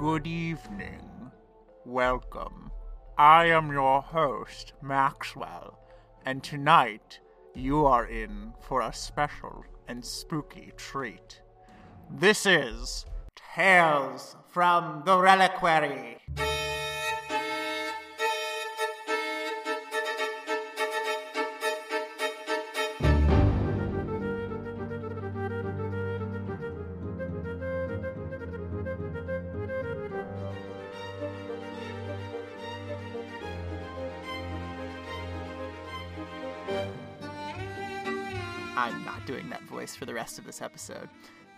Good evening. Welcome. I am your host, Maxwell, and tonight you are in for a special and spooky treat. This is Tales from the Reliquary. For the rest of this episode.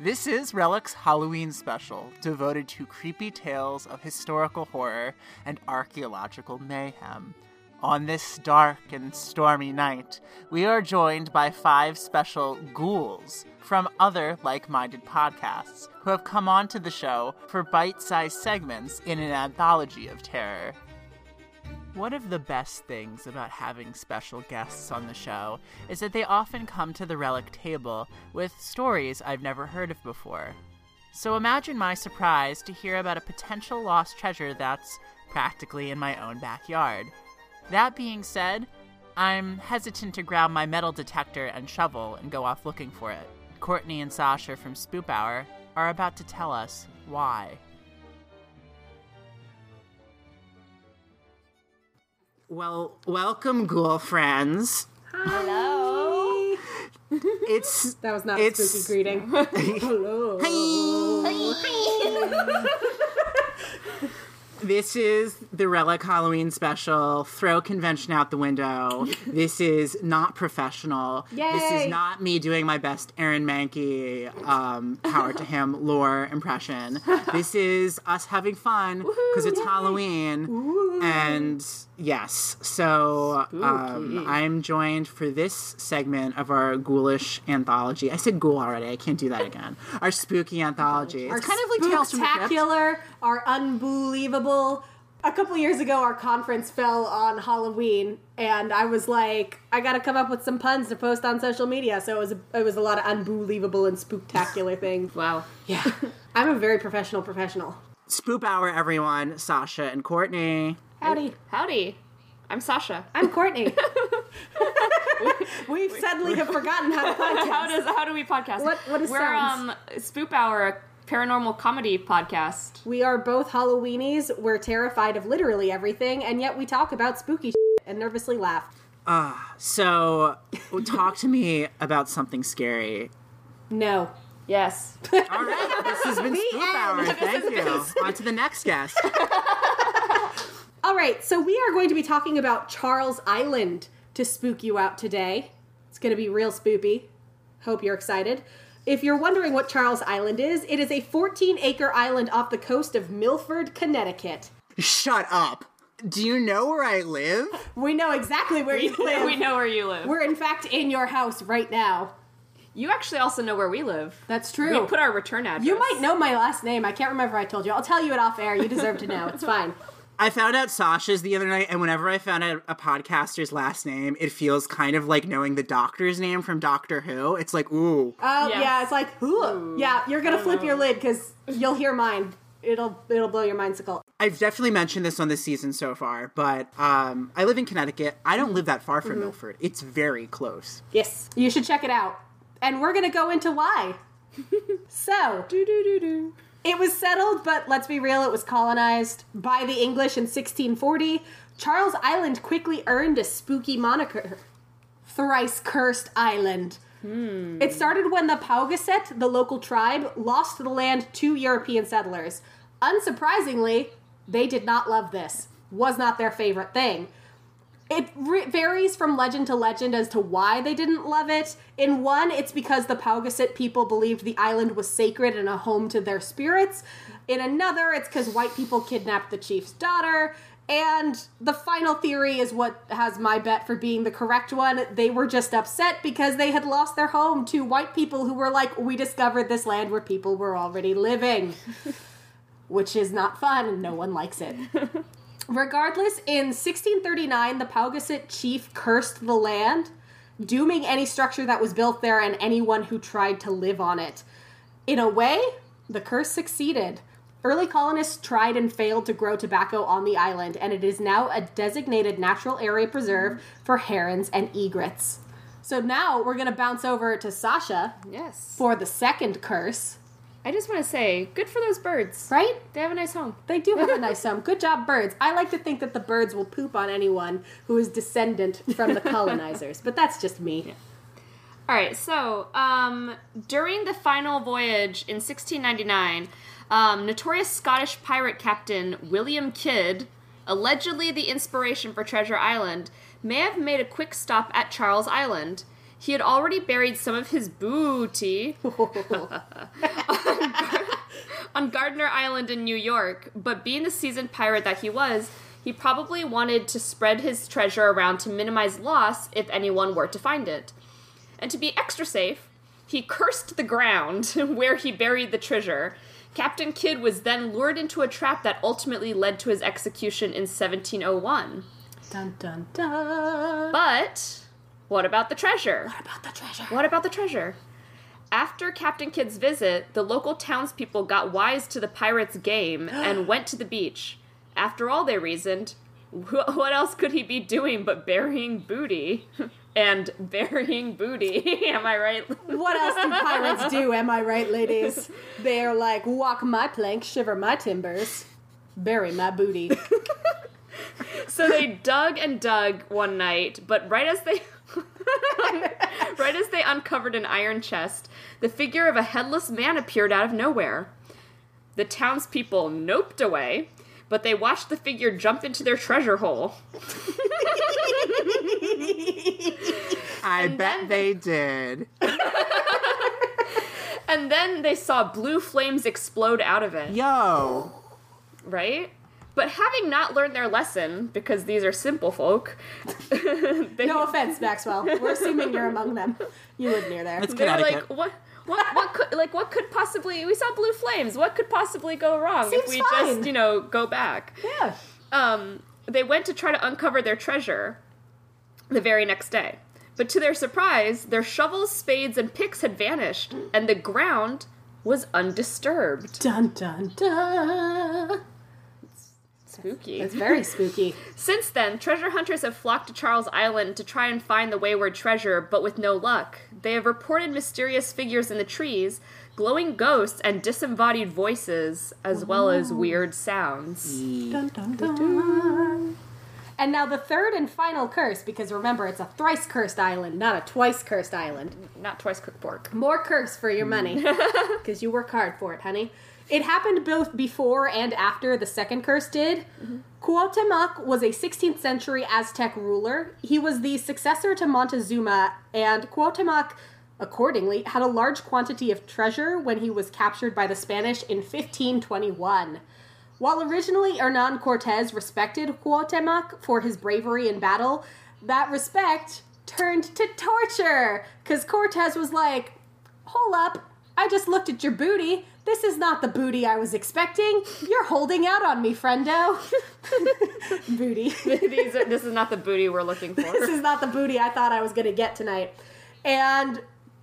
This is Relic's Halloween special, devoted to creepy tales of historical horror and archaeological mayhem. On this dark and stormy night, we are joined by five special ghouls from other like minded podcasts who have come onto the show for bite sized segments in an anthology of terror. One of the best things about having special guests on the show is that they often come to the relic table with stories I've never heard of before. So imagine my surprise to hear about a potential lost treasure that's practically in my own backyard. That being said, I'm hesitant to grab my metal detector and shovel and go off looking for it. Courtney and Sasha from Spoop Hour are about to tell us why. Well, welcome, ghoul friends. Hello. It's That was not It's- a spooky greeting. Hello. This is the Relic Halloween special. Throw convention out the window. this is not professional. Yay. This is not me doing my best Aaron Mahnke, um, power to him lore impression. This is us having fun because it's Halloween. And yes, so um, I'm joined for this segment of our ghoulish anthology. I said ghoul already. I can't do that again. Our spooky anthology. It's kind of like Tales from the Crypt. spectacular, our unbelievable. A couple years ago, our conference fell on Halloween, and I was like, I gotta come up with some puns to post on social media. So it was a, it was a lot of unbelievable and spooktacular things. Wow. Yeah, I'm a very professional professional. Spoop Hour, everyone. Sasha and Courtney. Howdy, Howdy. I'm Sasha. I'm Courtney. we suddenly have forgotten how to podcast. How does how do we podcast? What- what is We're sounds? um Spoop Hour, a paranormal comedy podcast. We are both Halloweenies. We're terrified of literally everything, and yet we talk about spooky shit and nervously laugh. Ah, so, talk to me about something scary. No. Yes. All right, this has been Spoop Hour. Thank you. On to the next guest. All right, so we are going to be talking about Charles Island to spook you out today. It's going to be real spoopy. Hope you're excited. If you're wondering what Charles Island is, it is a 14 acre island off the coast of Milford, Connecticut. Shut up. Do you know where I live? We know exactly where you live. we know where you live. We're in fact in your house right now. you actually also know where we live. That's true. We put our return address. you might know my last name. I can't remember if I told you. I'll tell you it off air. You deserve to know. It's fine. I found out Sasha's the other night, and whenever I found out a podcaster's last name, it feels kind of like knowing the doctor's name from Doctor Who. It's like, ooh. Oh Yes. yeah, it's like Ooh. yeah. You're gonna flip your lid because you'll hear mine. It'll it'll blow your mindsicle. I've definitely mentioned this on this season so far, but um, I live in Connecticut. I don't live that far from Milford. It's very close. Yes, you should check it out. And we're gonna go into why. so do do do do. It was settled, but let's be real, it was colonized by the English in 1640. Charles Island quickly earned a spooky moniker, thrice cursed island. Hmm. It started when the Paugussett, the local tribe, lost the land to European settlers. Unsurprisingly, they did not love this. Was not their favorite thing. It re- varies from legend to legend as to why they didn't love it. In one, it's because the Paugussett people believed the island was sacred and a home to their spirits. In another, it's because white people kidnapped the chief's daughter. And the final theory is what has my bet for being the correct one. They were just upset because they had lost their home to white people who were like, We discovered this land where people were already living. Which is not fun no one likes it. Regardless, in 1639, the Paugussett chief cursed the land, dooming any structure that was built there and anyone who tried to live on it. In a way, the curse succeeded. Early colonists tried and failed to grow tobacco on the island, and it is now a designated natural area preserve for herons and egrets. So now we're gonna bounce over to Sasha Yes. for the second curse, I just want to say, good for those birds. right? They have a nice home. They do have a nice home. Good job, birds. I like to think that the birds will poop on anyone who is descendant from the colonizers, but that's just me. All right, so um, during the final voyage in 1699, um, notorious Scottish pirate captain William Kidd, allegedly the inspiration for Treasure Island, may have made a quick stop at Charles Island. He had already buried some of his booty on Gardiner Island in New York, but being the seasoned pirate that he was, he probably wanted to spread his treasure around to minimize loss if anyone were to find it. And to be extra safe, he cursed the ground where he buried the treasure. Captain Kidd was then lured into a trap that ultimately led to his execution in 1701. Dun dun dun. But what about the treasure? What about the treasure? What about the treasure? After Captain Kidd's visit, the local townspeople got wise to the pirates' game and went to the beach. After all, they reasoned, wh- what else could he be doing but burying booty? and burying booty. Am I right? What else do pirates do? Am I right, ladies? They're like, walk my plank, shiver my timbers, bury my booty. so they dug and dug one night, but right as they right as they uncovered an iron chest, the figure of a headless man appeared out of nowhere. The townspeople noped away, but they watched the figure jump into their treasure hole. I And bet then- they did. And then they saw blue flames explode out of it, Yo. right? But having not learned their lesson, because these are simple folk, they, No offense, Maxwell. We're assuming you're among them. You live near there. It's they're like, what, what, what could, like, what could possibly? We saw blue flames. What could possibly go wrong if we fine. just, you know, go back? Yeah. um, they went to try to uncover their treasure the very next day. But to their surprise, their shovels, spades, and picks had vanished, and the ground was undisturbed. Dun dun dun. Spooky. It's very spooky. Since then, treasure hunters have flocked to Charles Island to try and find the wayward treasure, but with no luck. They have reported mysterious figures in the trees, glowing ghosts, and disembodied voices, as well as weird sounds. Dun, dun, dun. And now the third and final curse, because remember, it's a thrice cursed island, not a twice cursed island. Not twice cooked pork. More curse for your money, because you work hard for it, honey. It happened both before and after the second curse did. Cuauhtemoc was a 16th century Aztec ruler. He was the successor to Montezuma, and Cuauhtemoc, accordingly, had a large quantity of treasure when he was captured by the Spanish in 1521. While originally Hernan Cortes respected Cuauhtemoc for his bravery in battle, that respect turned to torture because Cortez was like, Hold up, I just looked at your booty. This is not the booty I was expecting. You're holding out on me, friendo. booty. These are, this is not the booty we're looking for. this is not the booty I thought I was going to get tonight. And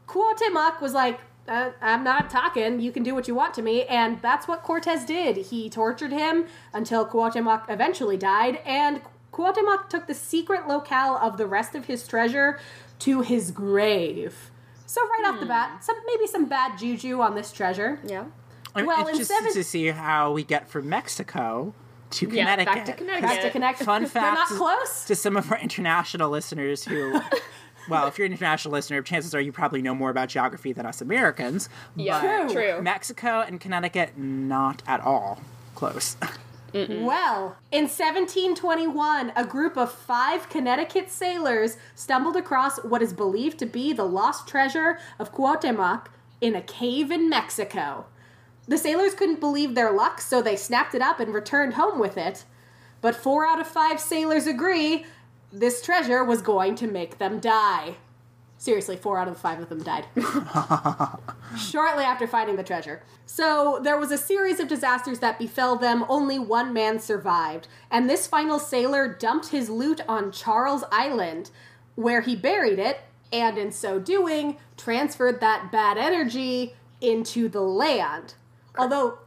Cuauhtemoc was like, uh, I'm not talking. You can do what you want to me. And that's what Cortez did. He tortured him until Cuauhtemoc eventually died. And Cuauhtemoc took the secret locale of the rest of his treasure to his grave. So right off the hmm. bat, some maybe some bad juju on this treasure. yeah. I mean, Well, it's in just seven- to see how we get from Mexico to Yeah, Connecticut. back to Connecticut. Back to connect. Fun They're not fact close. to some of our international listeners who, well, if you're an international listener, chances are you probably know more about geography than us Americans. Yeah, but True. true. Mexico and Connecticut, not at all close. Well, in 1721, a group of five Connecticut sailors stumbled across what is believed to be the lost treasure of Cuauhtemoc in a cave in Mexico. The sailors couldn't believe their luck, so they snapped it up and returned home with it. But four out of five sailors agree this treasure was going to make them die. Seriously, four out of the five of them died. shortly after finding the treasure. So there was a series of disasters that befell them. Only one man survived, and this final sailor dumped his loot on Charles Island, where he buried it, and in so doing, transferred that bad energy into the land. Although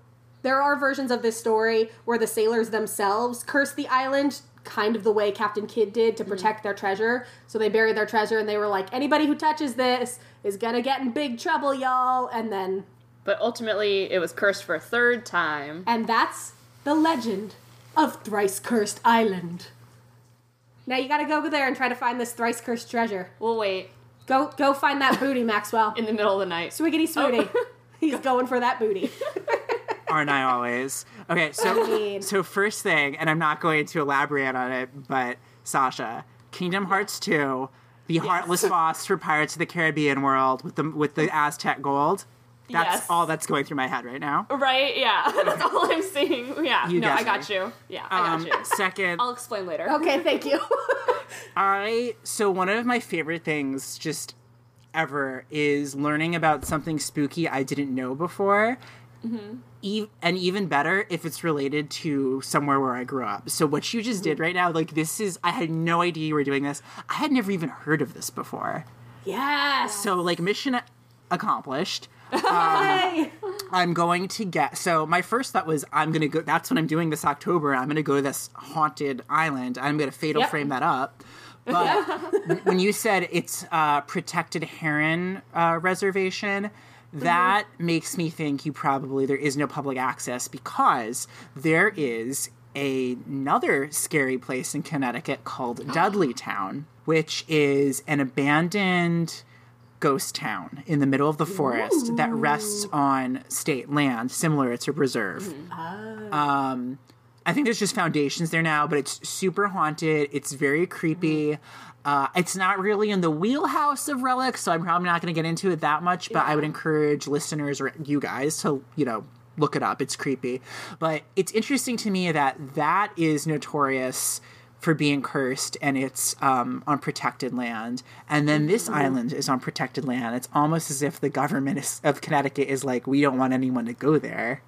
there are versions of this story where the sailors themselves curse the island, kind of the way Captain Kidd did to mm. protect their treasure. So they buried their treasure and they were like, anybody who touches this is gonna get in big trouble, y'all. And then, But ultimately, it was cursed for a third time. and that's the legend of Thrice Cursed Island. Now you gotta go there and try to find this thrice cursed treasure. We'll wait Go, go find that booty, Maxwell. in the middle of the night. Swiggity swooty. Oh. He's going for that booty. Aren't I always? Okay, so mean- so first thing, and I'm not going to elaborate on it, but Sasha, Kingdom Hearts 2, the Heartless Boss for Pirates of the Caribbean world with the with the Aztec gold. That's Yes. all that's going through my head right now. Right? Yeah. That's all I'm seeing. Yeah. You no, I got me. you. Yeah, I Um, got you. second, I'll explain later. Okay, thank you. I so one of my favorite things just ever is learning about something spooky I didn't know before. E- and even better if it's related to somewhere where I grew up. So what you just did right now, like this is I had no idea you were doing this. I had never even heard of this before. yes. So like mission accomplished. Hey. I'm going to get. So my first thought was I'm going to go. That's what I'm doing this October. I'm going to go to this haunted island. I'm going to fatal Yep. frame that up. But when you said it's uh, protected heron uh, reservation, Mm-hmm. that makes me think you probably there is no public access because there is a, another scary place in Connecticut called Dudleytown, which is an abandoned ghost town in the middle of the forest that rests on state land. Similar, it's a reserve. Mm-hmm. Oh. Um, I think there's just foundations there now, but it's super haunted. It's very creepy. Mm-hmm. Uh, it's not really in the wheelhouse of relics, so I'm probably not going to get into it that much. But I would encourage listeners or you guys to, you know, look it up. It's creepy, but it's interesting to me that that is notorious for being cursed and it's um, on protected land. And then this island is on protected land. It's almost as if the government is, of connecticut is like we don't want anyone to go there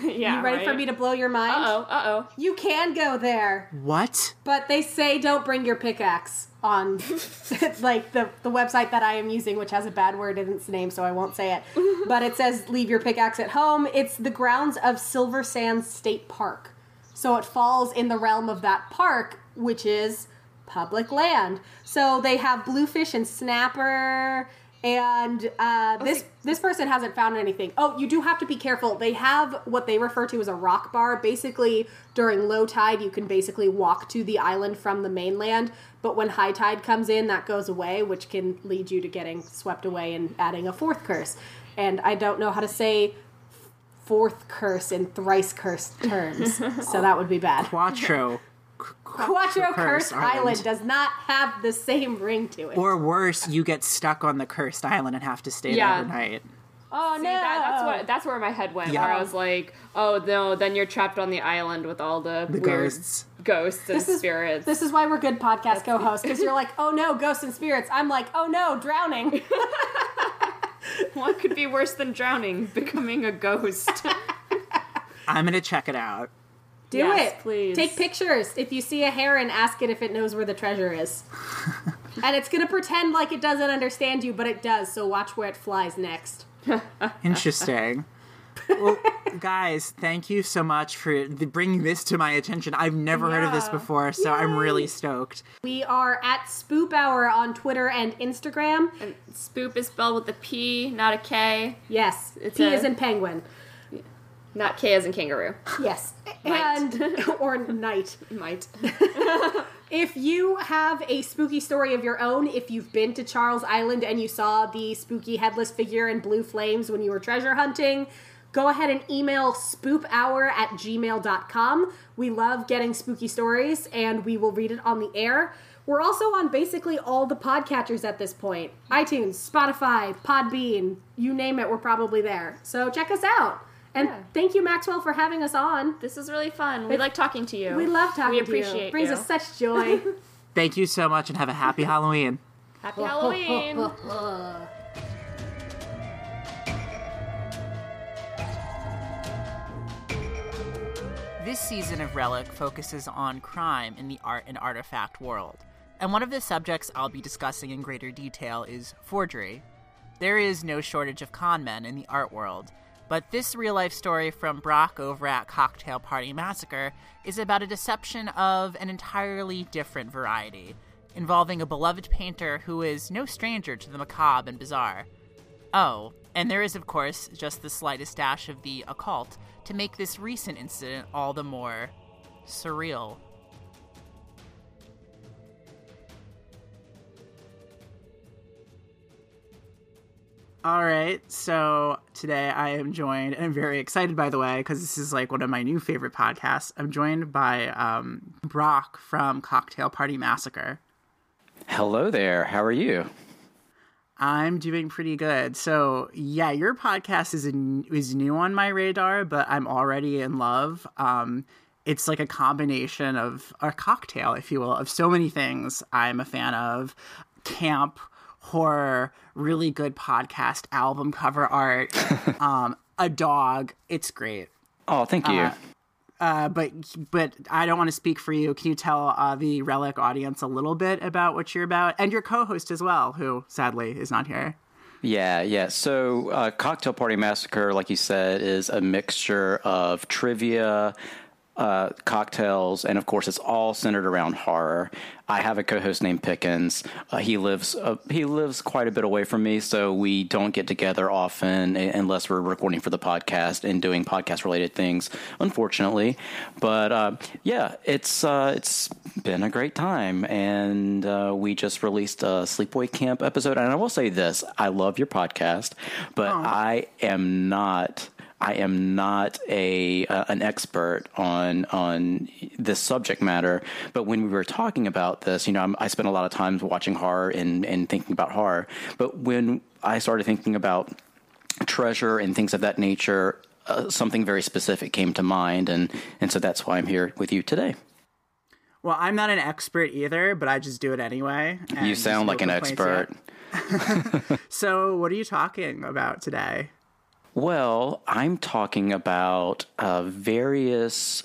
yeah. You ready for me to blow your mind? Uh oh. Uh oh. You can go there, what but they say don't bring your pickaxe on like the the website that I am using, which has a bad word in its name, so I won't say it. but it says leave your pickaxe at home. It's the grounds of Silver Sands State Park. So it falls in the realm of that park, which is public land. So they have bluefish and snapper and uh, this this person hasn't found anything. Oh, you do have to be careful. They have what they refer to as a rock bar. Basically, during low tide, you can basically walk to the island from the mainland. But when high tide comes in, that goes away, which can lead you to getting swept away and adding a fourth curse. And I don't know how to say fourth curse in thrice cursed terms, so that would be bad. quattro Quattro Cursed Cursed Island. Island does not have the same ring to it. or worse you get stuck on the cursed island and have to stay Yeah. there overnight oh See, no! that, that's what that's where my head went. Yeah. Where I was like, oh no, then you're trapped on the island with all the, the weird ghosts ghosts and This is- spirits. This is why we're good podcast co-hosts because you're like, oh no, ghosts and spirits. I'm like, oh no, drowning. what could be worse than drowning? Becoming a ghost. i'm gonna check it out Do Yes, it, please. Take pictures. If you see a heron, ask it if it knows where the treasure is. and it's gonna pretend like it doesn't understand you, but it does. So watch where it flies next. Interesting. well, guys, thank you so much for the, bringing this to my attention. I've never heard of this before, so I'm really stoked. We are at Spoop Hour on Twitter and Instagram. and spoop is spelled with a P, not a K. Yes, It's P a- is in penguin. Not K as in kangaroo. Yes, and or night. Might. If you have a spooky story of your own, if you've been to Charles Island and you saw the spooky headless figure in blue flames when you were treasure hunting, go ahead and email spoophour at gmail.com. We love getting spooky stories and we will read it on the air. We're also on basically all the podcatchers at this point iTunes, Spotify, Podbean, you name it, we're probably there. So check us out. And Yeah. thank you, Maxwell, for having us on. This is really fun. We like talking to you. We love talking We to you. appreciate Brings you. us such joy. Thank you so much and have a happy Halloween. Happy Halloween. This season of Relic focuses on crime in the art and artifact world. And one of the subjects I'll be discussing in greater detail is forgery. There is no shortage of con men in the art world, But this real life story from Brock over at Cocktail Party Massacre is about a deception of an entirely different variety, involving a beloved painter who is no stranger to the macabre and bizarre. Oh, and there is, of course, just the slightest dash of the occult to make this recent incident all the more surreal. All right, so today I am joined, and I'm very excited, by the way, because this is like one of my new favorite podcasts. I'm joined by um, Brock from Cocktail Party Massacre. Hello there. How are you? I'm doing pretty good. So yeah, your podcast is is new on my radar, but I'm already in love. Um, it's like a combination of a cocktail, if you will, of so many things I'm a fan of. Camp, horror, really good podcast, album cover art, um, a dog. It's great. Oh, thank you. Uh, uh, but but I don't want to speak for you. Can you tell uh, the Relic audience a little bit about what you're about and your co-host as well, who sadly is not here? Yeah, yeah. So, uh, Cocktail Party Massacre, like you said, is a mixture of trivia, uh, cocktails, and of course, it's all centered around horror. I have a co-host named Pickens. Uh, he lives uh, he lives quite a bit away from me, so we don't get together often unless we're recording for the podcast and doing podcast related things. Unfortunately, but uh, yeah, it's uh, it's been a great time, and uh, we just released a Sleepaway Camp episode. And I will say this: I love your podcast, but I am not I am not a uh, an expert on on this subject matter, but when we were talking about this, you know, I'm, i spent a lot of time watching horror and and thinking about horror. But when I started thinking about treasure and things of that nature, uh, something very specific came to mind, and and so that's why I'm here with you today. Well, I'm not an expert either, but I just do it anyway. You sound like an expert. so, what are you talking about today? Well, I'm talking about uh, various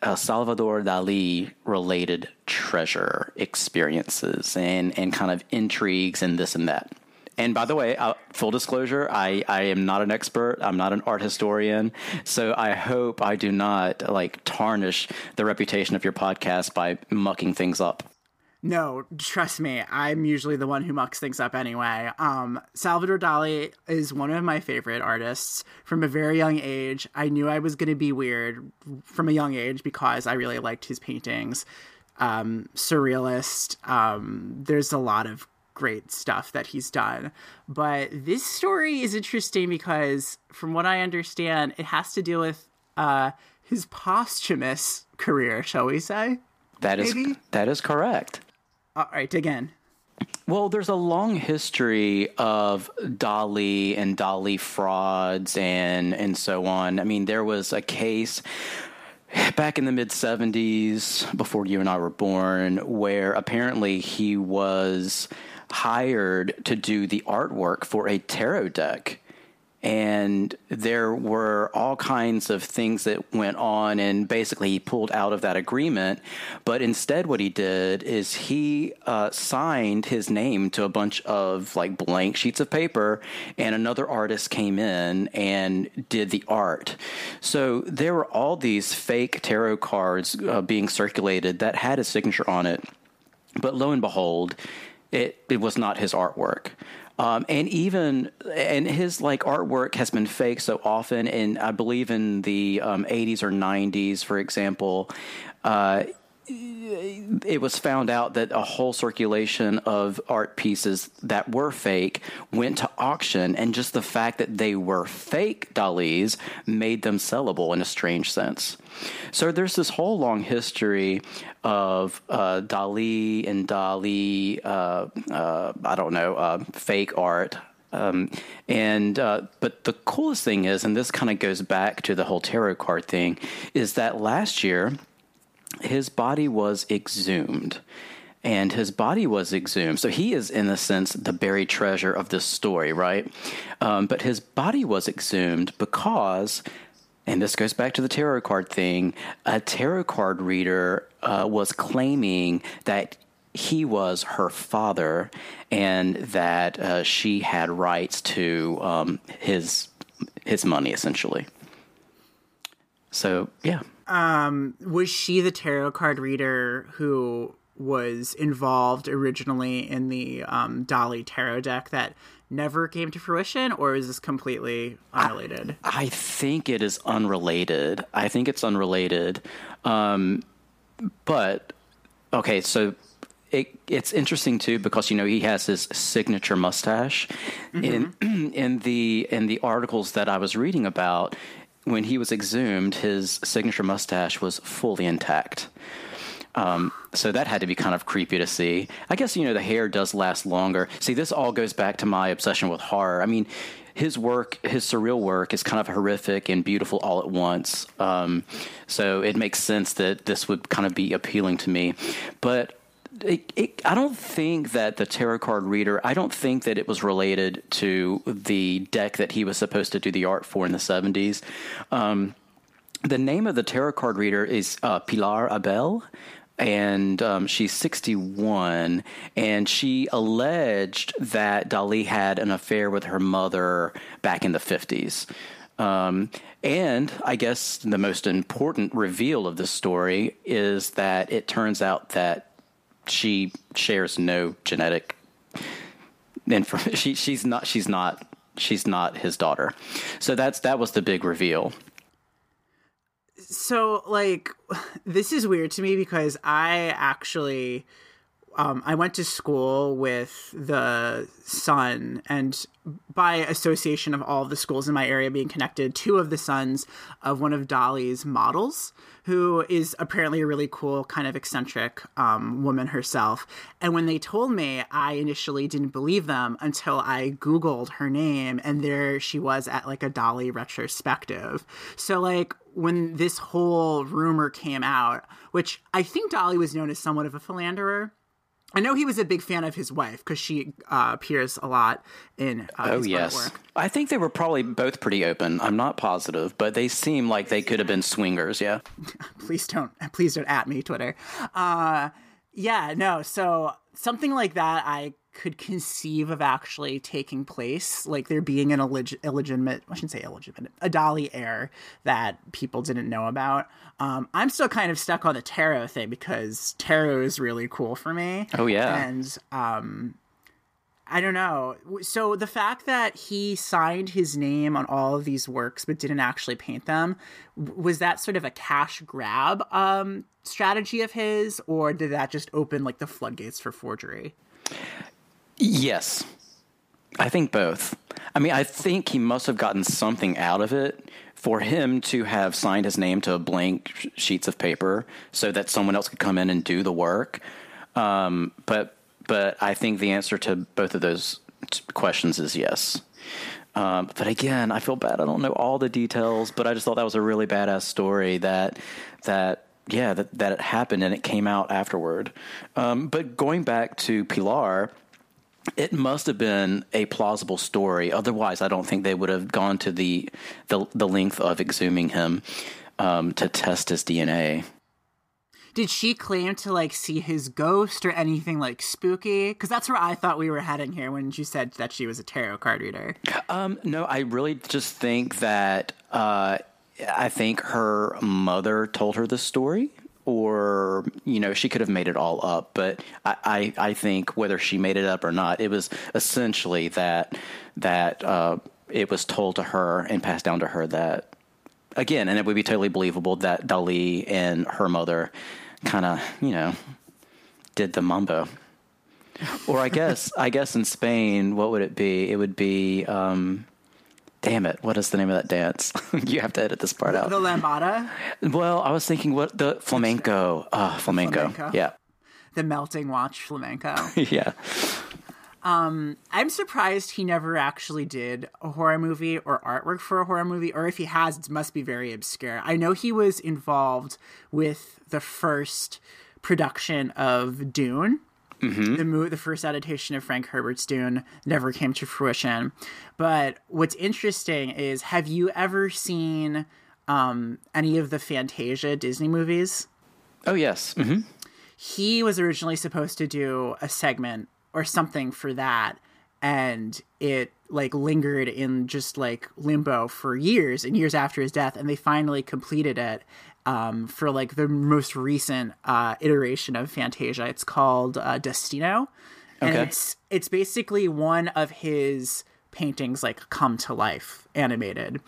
uh, Salvador Dali related treasure experiences and, and kind of intrigues and this and that. And by the way, uh, full disclosure, I, I am not an expert. I'm not an art historian. So I hope I do not like tarnish the reputation of your podcast by mucking things up. No, trust me, I'm usually the one who mucks things up anyway. Um, Salvador Dali is one of my favorite artists from a very young age. I knew I was going to be weird from a young age because I really liked his paintings. Um, surrealist. Um, there's a lot of great stuff that he's done. But this story is interesting because, from what I understand, it has to deal with uh, his posthumous career, shall we say? That is Maybe? that is correct. All right, again. Well, there's a long history of Dali and Dali frauds and and so on. I mean, there was a case back in the mid 70s before you and I were born where apparently he was hired to do the artwork for a tarot deck and there were all kinds of things that went on and basically he pulled out of that agreement. But instead what he did is he uh, signed his name to a bunch of like blank sheets of paper and another artist came in and did the art. So there were all these fake tarot cards uh, being circulated that had his signature on it. But lo and behold it, it was not his artwork um, and even and his like artwork has been fake so often. And I believe in the um, 80s or 90s, for example, uh, it was found out that a whole circulation of art pieces that were fake went to auction, and just the fact that they were fake Dali's made them sellable in a strange sense. So there's this whole long history of uh, Dali and Dali, uh, uh, I don't know, uh, fake art. Um, and uh, but the coolest thing is, and this kind of goes back to the whole tarot card thing, is that last year his body was exhumed and his body was exhumed. So he is, in a sense, the buried treasure of this story, right? Um, but his body was exhumed because, and this goes back to the tarot card thing, a tarot card reader uh, was claiming that he was her father and that uh, she had rights to um, his his money essentially. So yeah, Was she the tarot card reader who was involved originally in the um, Dali tarot deck that never came to fruition, or is this completely unrelated? I think it is unrelated. I think it's unrelated. Um, but okay, so it, it's interesting too because you know he has his signature mustache. In in the in the articles that I was reading about, when he was exhumed, his signature mustache was fully intact. Um, so that had to be kind of creepy to see. I guess you know the hair does last longer. See, this all goes back to my obsession with horror. I mean, his work, his surreal work, is kind of horrific and beautiful all at once. Um, so it makes sense that this would kind of be appealing to me. But it, it, I don't think that the tarot card reader. I don't think that it was related to the deck that he was supposed to do the art for in the seventies. Um, the name of the tarot card reader is uh, Pilar Abel, and um, she's 61. And she alleged that Dali had an affair with her mother back in the 50s. Um, and I guess the most important reveal of this story is that it turns out that she shares no genetic information. She, she's not. She's not. She's not his daughter. So that's that was the big reveal. so like this is weird to me because i actually um, i went to school with the son and by association of all the schools in my area being connected two of the sons of one of Dali's models who is apparently a really cool kind of eccentric um, woman herself and when they told me i initially didn't believe them until i googled her name and there she was at like a Dali retrospective so like when this whole rumor came out, which I think Dali was known as somewhat of a philanderer. I know he was a big fan of his wife because she uh, appears a lot in uh, Oh his yes. I think they were probably both pretty open. I'm not positive, but they seem like they could have been swingers. Yeah. Please don't, please don't at me, Twitter. Uh, yeah, no. So something like that, I could conceive of actually taking place, like there being an illeg- illegitimate, I shouldn't say illegitimate, a Dali heir that people didn't know about. Um, I'm still kind of stuck on the tarot thing because tarot is really cool for me. Oh, yeah. and um, I don't know. So the fact that he signed his name on all of these works but didn't actually paint them, was that sort of a cash grab um, strategy of his, or did that just open like the floodgates for forgery? Yes. I think both. I mean, I think he must have gotten something out of it for him to have signed his name to blank sh- sheets of paper so that someone else could come in and do the work. Um, but but I think the answer to both of those questions is yes. Um, but again, I feel bad. I don't know all the details, but I just thought that was a really badass story that that yeah that that it happened and it came out afterward. Um, but going back to Pilar, it must have been a plausible story. Otherwise, I don't think they would have gone to the the, the length of exhuming him um, to test his DNA. Did she claim to like see his ghost or anything like spooky? Because that's where I thought we were heading here when you said that she was a tarot card reader. Um, no, I really just think that uh, I think her mother told her the story, or you know, she could have made it all up. But I, I, I think whether she made it up or not, it was essentially that that uh, it was told to her and passed down to her that again, and it would be totally believable that Dali and her mother kind of you know did the mumbo. Or I guess I guess in Spain, what would it be? It would be um, damn it, what is the name of that dance? you have to edit this part out. The lambada, Well, I was thinking what the flamenco. Ah, flamenco. Flamenco. Yeah. the melting watch flamenco. yeah. I'm surprised he never actually did a horror movie or artwork for a horror movie, or if he has, it must be very obscure. I know he was involved with the first production of Dune. The mo- the first adaptation of Frank Herbert's Dune never came to fruition. But what's interesting is, have you ever seen um, any of the Fantasia Disney movies? Oh yes. hmm he was originally supposed to do a segment or something for that and it like lingered in just like limbo for years and years after his death, and they finally completed it um, for like the most recent uh, iteration of Fantasia. It's called uh, Destino, and Okay. it's it's basically one of his paintings like come to life animated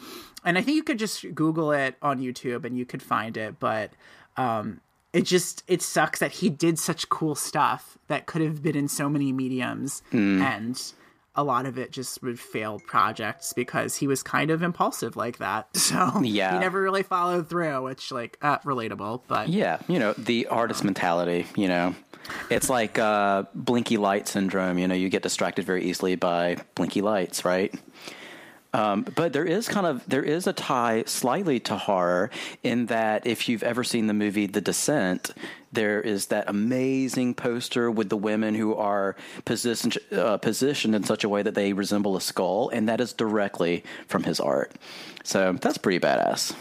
and i think you could just google it on youtube and you could find it but um it just it sucks that he did such cool stuff that could have been in so many mediums and a lot of it just would fail projects because he was kind of impulsive like that so Yeah. he never really followed through which like uh, relatable but Yeah, you know, the artist mentality, you know. It's like uh, blinky light syndrome, you know, you get distracted very easily by blinky lights, right? Um, but there is kind of there is a tie slightly to horror in that if you've ever seen the movie The Descent, there is that amazing poster with the women who are positioned uh, positioned in such a way that they resemble a skull, and that is directly from his art. So that's pretty badass.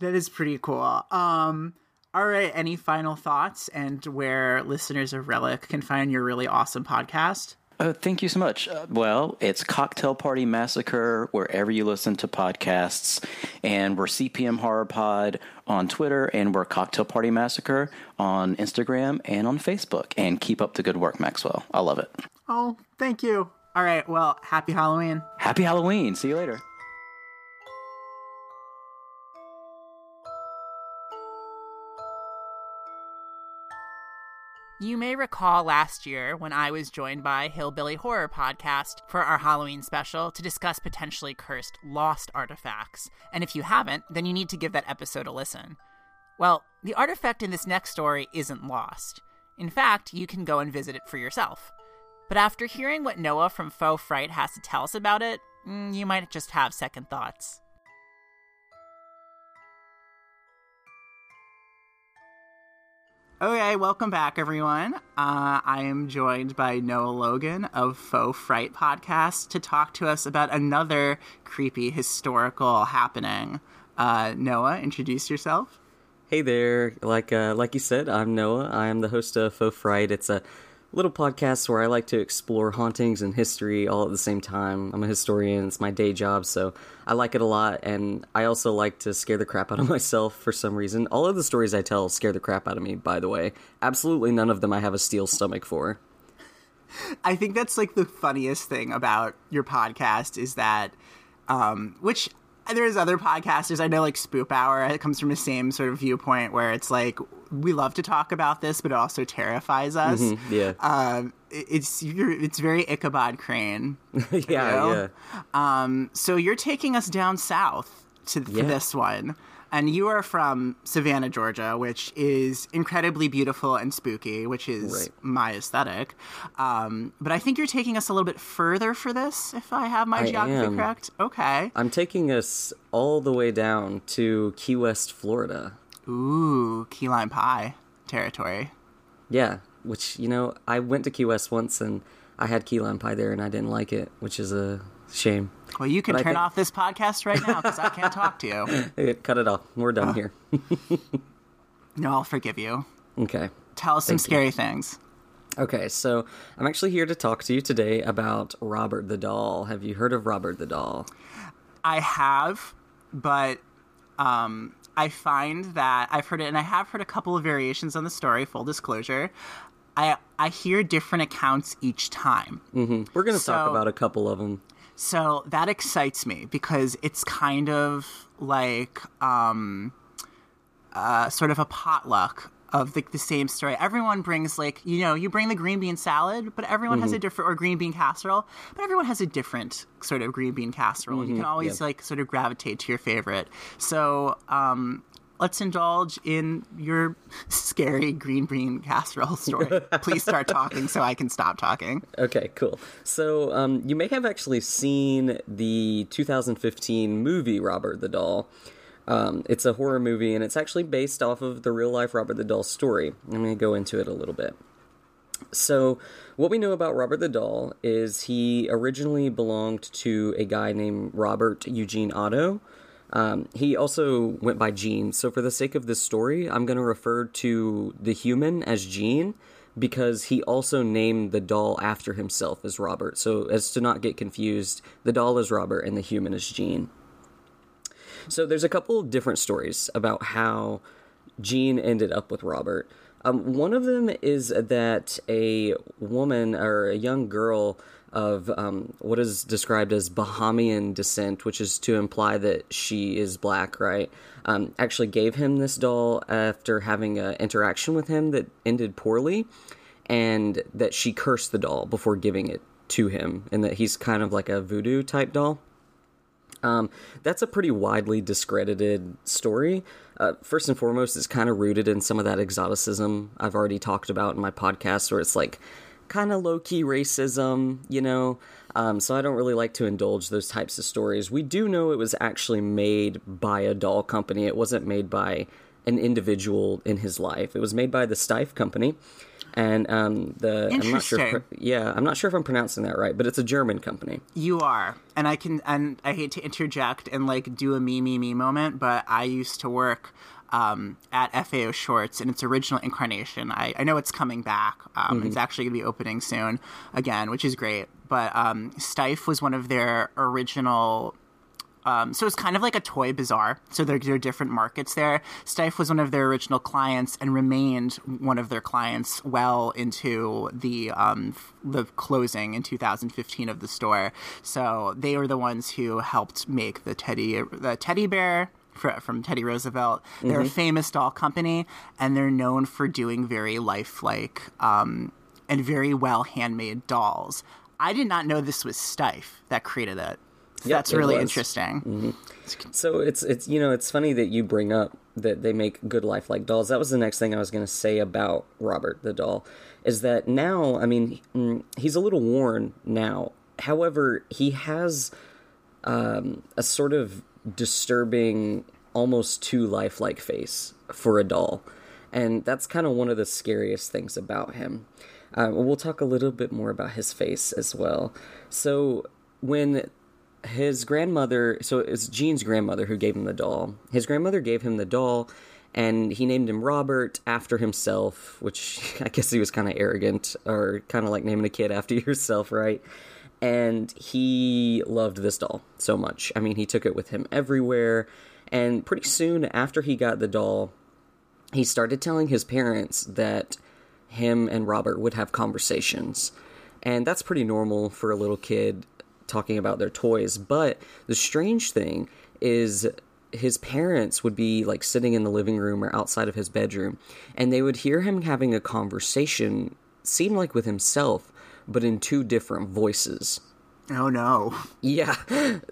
That is pretty cool. Um, all right. Any final thoughts and where listeners of Relic can find your really awesome podcast? Oh, thank you so much. Uh, well, it's Cocktail Party Massacre wherever you listen to podcasts, and we're CPM Horror Pod on Twitter, and we're Cocktail Party Massacre on Instagram and on Facebook. And keep up the good work, Maxwell. I love it. Oh, thank you. All right. Well, happy Halloween. Happy Halloween. See you later. You may recall last year when I was joined by Hillbilly Horror Podcast for our Halloween special to discuss potentially cursed lost artifacts. And if you haven't, then you need to give that episode a listen. Well, the artifact in this next story isn't lost. In fact, you can go and visit it for yourself. But after hearing what Noah from Faux Fright has to tell us about it, mm, you might just have second thoughts. Okay, welcome back, everyone. Uh, I am joined by Noah Logan of Faux Fright Podcast to talk to us about another creepy historical happening. Uh, Noah, introduce yourself. Hey there, like uh, like you said, I'm Noah. I am the host of Faux Fright. It's a little podcast where I like to explore hauntings and history all at the same time. I'm a historian; it's my day job, so I like it a lot. And I also like to scare the crap out of myself for some reason. All of the stories I tell scare the crap out of me. By the way, absolutely none of them I have a steel stomach for. I think that's like the funniest thing about your podcast is that, um, which there's other podcasters I know, like Spoop Hour. It comes from the same sort of viewpoint where it's like we love to talk about this, but it also terrifies us. Yeah, Um, it's you're, it's very Ichabod Crane. yeah, know? yeah. Um, so you're taking us down south to Yeah. this one, and you are from Savannah, Georgia, which is incredibly beautiful and spooky, which is Right. my aesthetic. Um, but I think you're taking us a little bit further for this, if I have my I geography am. correct. Okay. I'm taking us all the way down to Key West, Florida. Ooh, key lime pie territory. Yeah, which you know, I went to Key West once and I had key lime pie there and I didn't like it, which is a shame. Well, you can But turn think- off this podcast right now because I can't talk to you. Cut it off. We're done here. No, I'll forgive you. okay. Tell us some Thank you. scary things. Okay, so I'm actually here to talk to you today about Robert the Doll. Have you heard of Robert the Doll? I have, but um, I find that I've heard it, and I have heard a couple of variations on the story. Full disclosure, I I hear different accounts each time, We're going to talk about a couple of them. so that excites me because it's kind of like um, uh, sort of a potluck of the, the same story. Everyone brings like you know you bring the green bean salad, but everyone has a different or green bean casserole, but everyone has a different sort of green bean casserole. You can always yeah. like sort of gravitate to your favorite. So um, let's indulge in your scary green bean casserole story. Please start talking so I can stop talking. Okay, cool. So um, you may have actually seen the 2015 movie Robert the Doll. Um, it's a horror movie, and it's actually based off of the real life Robert the Doll story. I'm going to go into it a little bit. So, what we know about Robert the Doll is he originally belonged to a guy named Robert Eugene Otto. Um, he also went by Gene. So, for the sake of this story, I'm going to refer to the human as Gene, because he also named the doll after himself as Robert. So as to not get confused, the doll is Robert and the human is Gene. So there's a couple different stories about how Gene ended up with Robert. Um, one of them is that a woman or a young girl of um, what is described as Bahamian descent, which is to imply that she is black, right? Um, actually gave him this doll after having an interaction with him that ended poorly, and that she cursed the doll before giving it to him, and that he's kind of like a voodoo type doll. Um, that's a pretty widely discredited story. Uh, first and foremost, it's kind of rooted in some of that exoticism I've already talked about in my podcast, where it's like kind of low key racism, you know. Um, so I don't really like to indulge those types of stories. We do know it was actually made by a doll company. It wasn't made by an individual in his life. It was made by the Steiff company, and um, the I'm not sure. Yeah, I'm not sure if I'm pronouncing that right, but it's a German company. You are, and I can, and I hate to interject and like do a me me me moment, but I used to work um, at FAO Schwarz in its original incarnation. I, I know it's coming back. Um, It's actually going to be opening soon again, which is great. But um, Steiff was one of their original um, so it's kind of like a toy bazaar. So there, there are different markets there. Steiff was one of their original clients and remained one of their clients well into the um, f- the closing in 2015 of the store. So they were the ones who helped make the teddy the teddy bear. fr- From Teddy Roosevelt, they're a famous doll company, and they're known for doing very lifelike um, and very well handmade dolls. I did not know this was Steiff that created it. Yep, That's really was. interesting. So it's it's you know it's funny that you bring up that they make good lifelike dolls. That was the next thing I was going to say about Robert the doll is that now I mean mm, he's a little worn now. However, he has um, a sort of disturbing, almost too lifelike face for a doll, and that's kind of one of the scariest things about him. Uh, we'll talk a little bit more about his face as well. So when his grandmother so it's Gene's grandmother who gave him the doll. His grandmother gave him the doll and he named him Robert after himself, which I guess he was kind of arrogant or kind of like naming a kid after yourself, right? And he loved this doll so much. I mean, he took it with him everywhere. And pretty soon after he got the doll, he started telling his parents that him and Robert would have conversations. And that's pretty normal for a little kid talking about their toys. But the strange thing is his parents would be like sitting in the living room or outside of his bedroom and they would hear him having a conversation seem like with himself but in two different voices Oh no. yeah,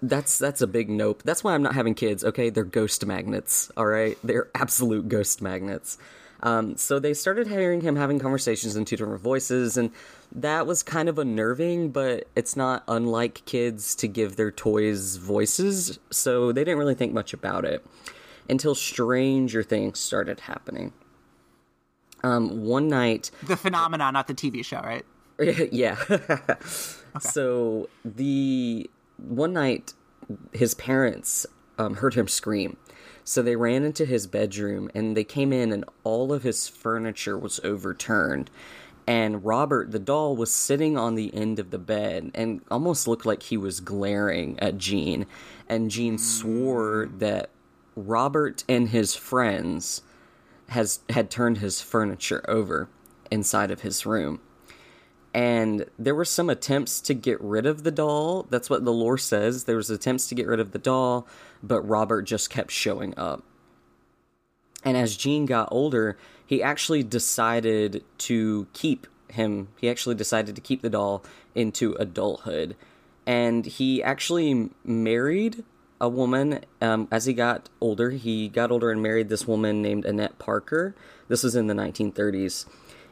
that's that's a big nope. That's why I'm not having kids. Okay, they're ghost magnets. All right, they're absolute ghost magnets. Um, so they started hearing him having conversations in two different voices, and that was kind of unnerving. But it's not unlike kids to give their toys voices, so they didn't really think much about it until stranger things started happening. Um, one night, The phenomenon, not the TV show, right? yeah. okay. So the one night, his parents um, heard him scream. So they ran into his bedroom and they came in, and all of his furniture was overturned. And Robert, the doll, was sitting on the end of the bed and almost looked like he was glaring at Gene. And Gene swore that Robert and his friends has had turned his furniture over inside of his room and there were some attempts to get rid of the doll. That's what the lore says. There was attempts to get rid of the doll but robert just kept showing up. And as gene got older he actually decided to keep him. He actually decided to keep the doll into adulthood. And he actually married a woman um, as he got older. He got older and married this woman named annette parker. This was in the 1930s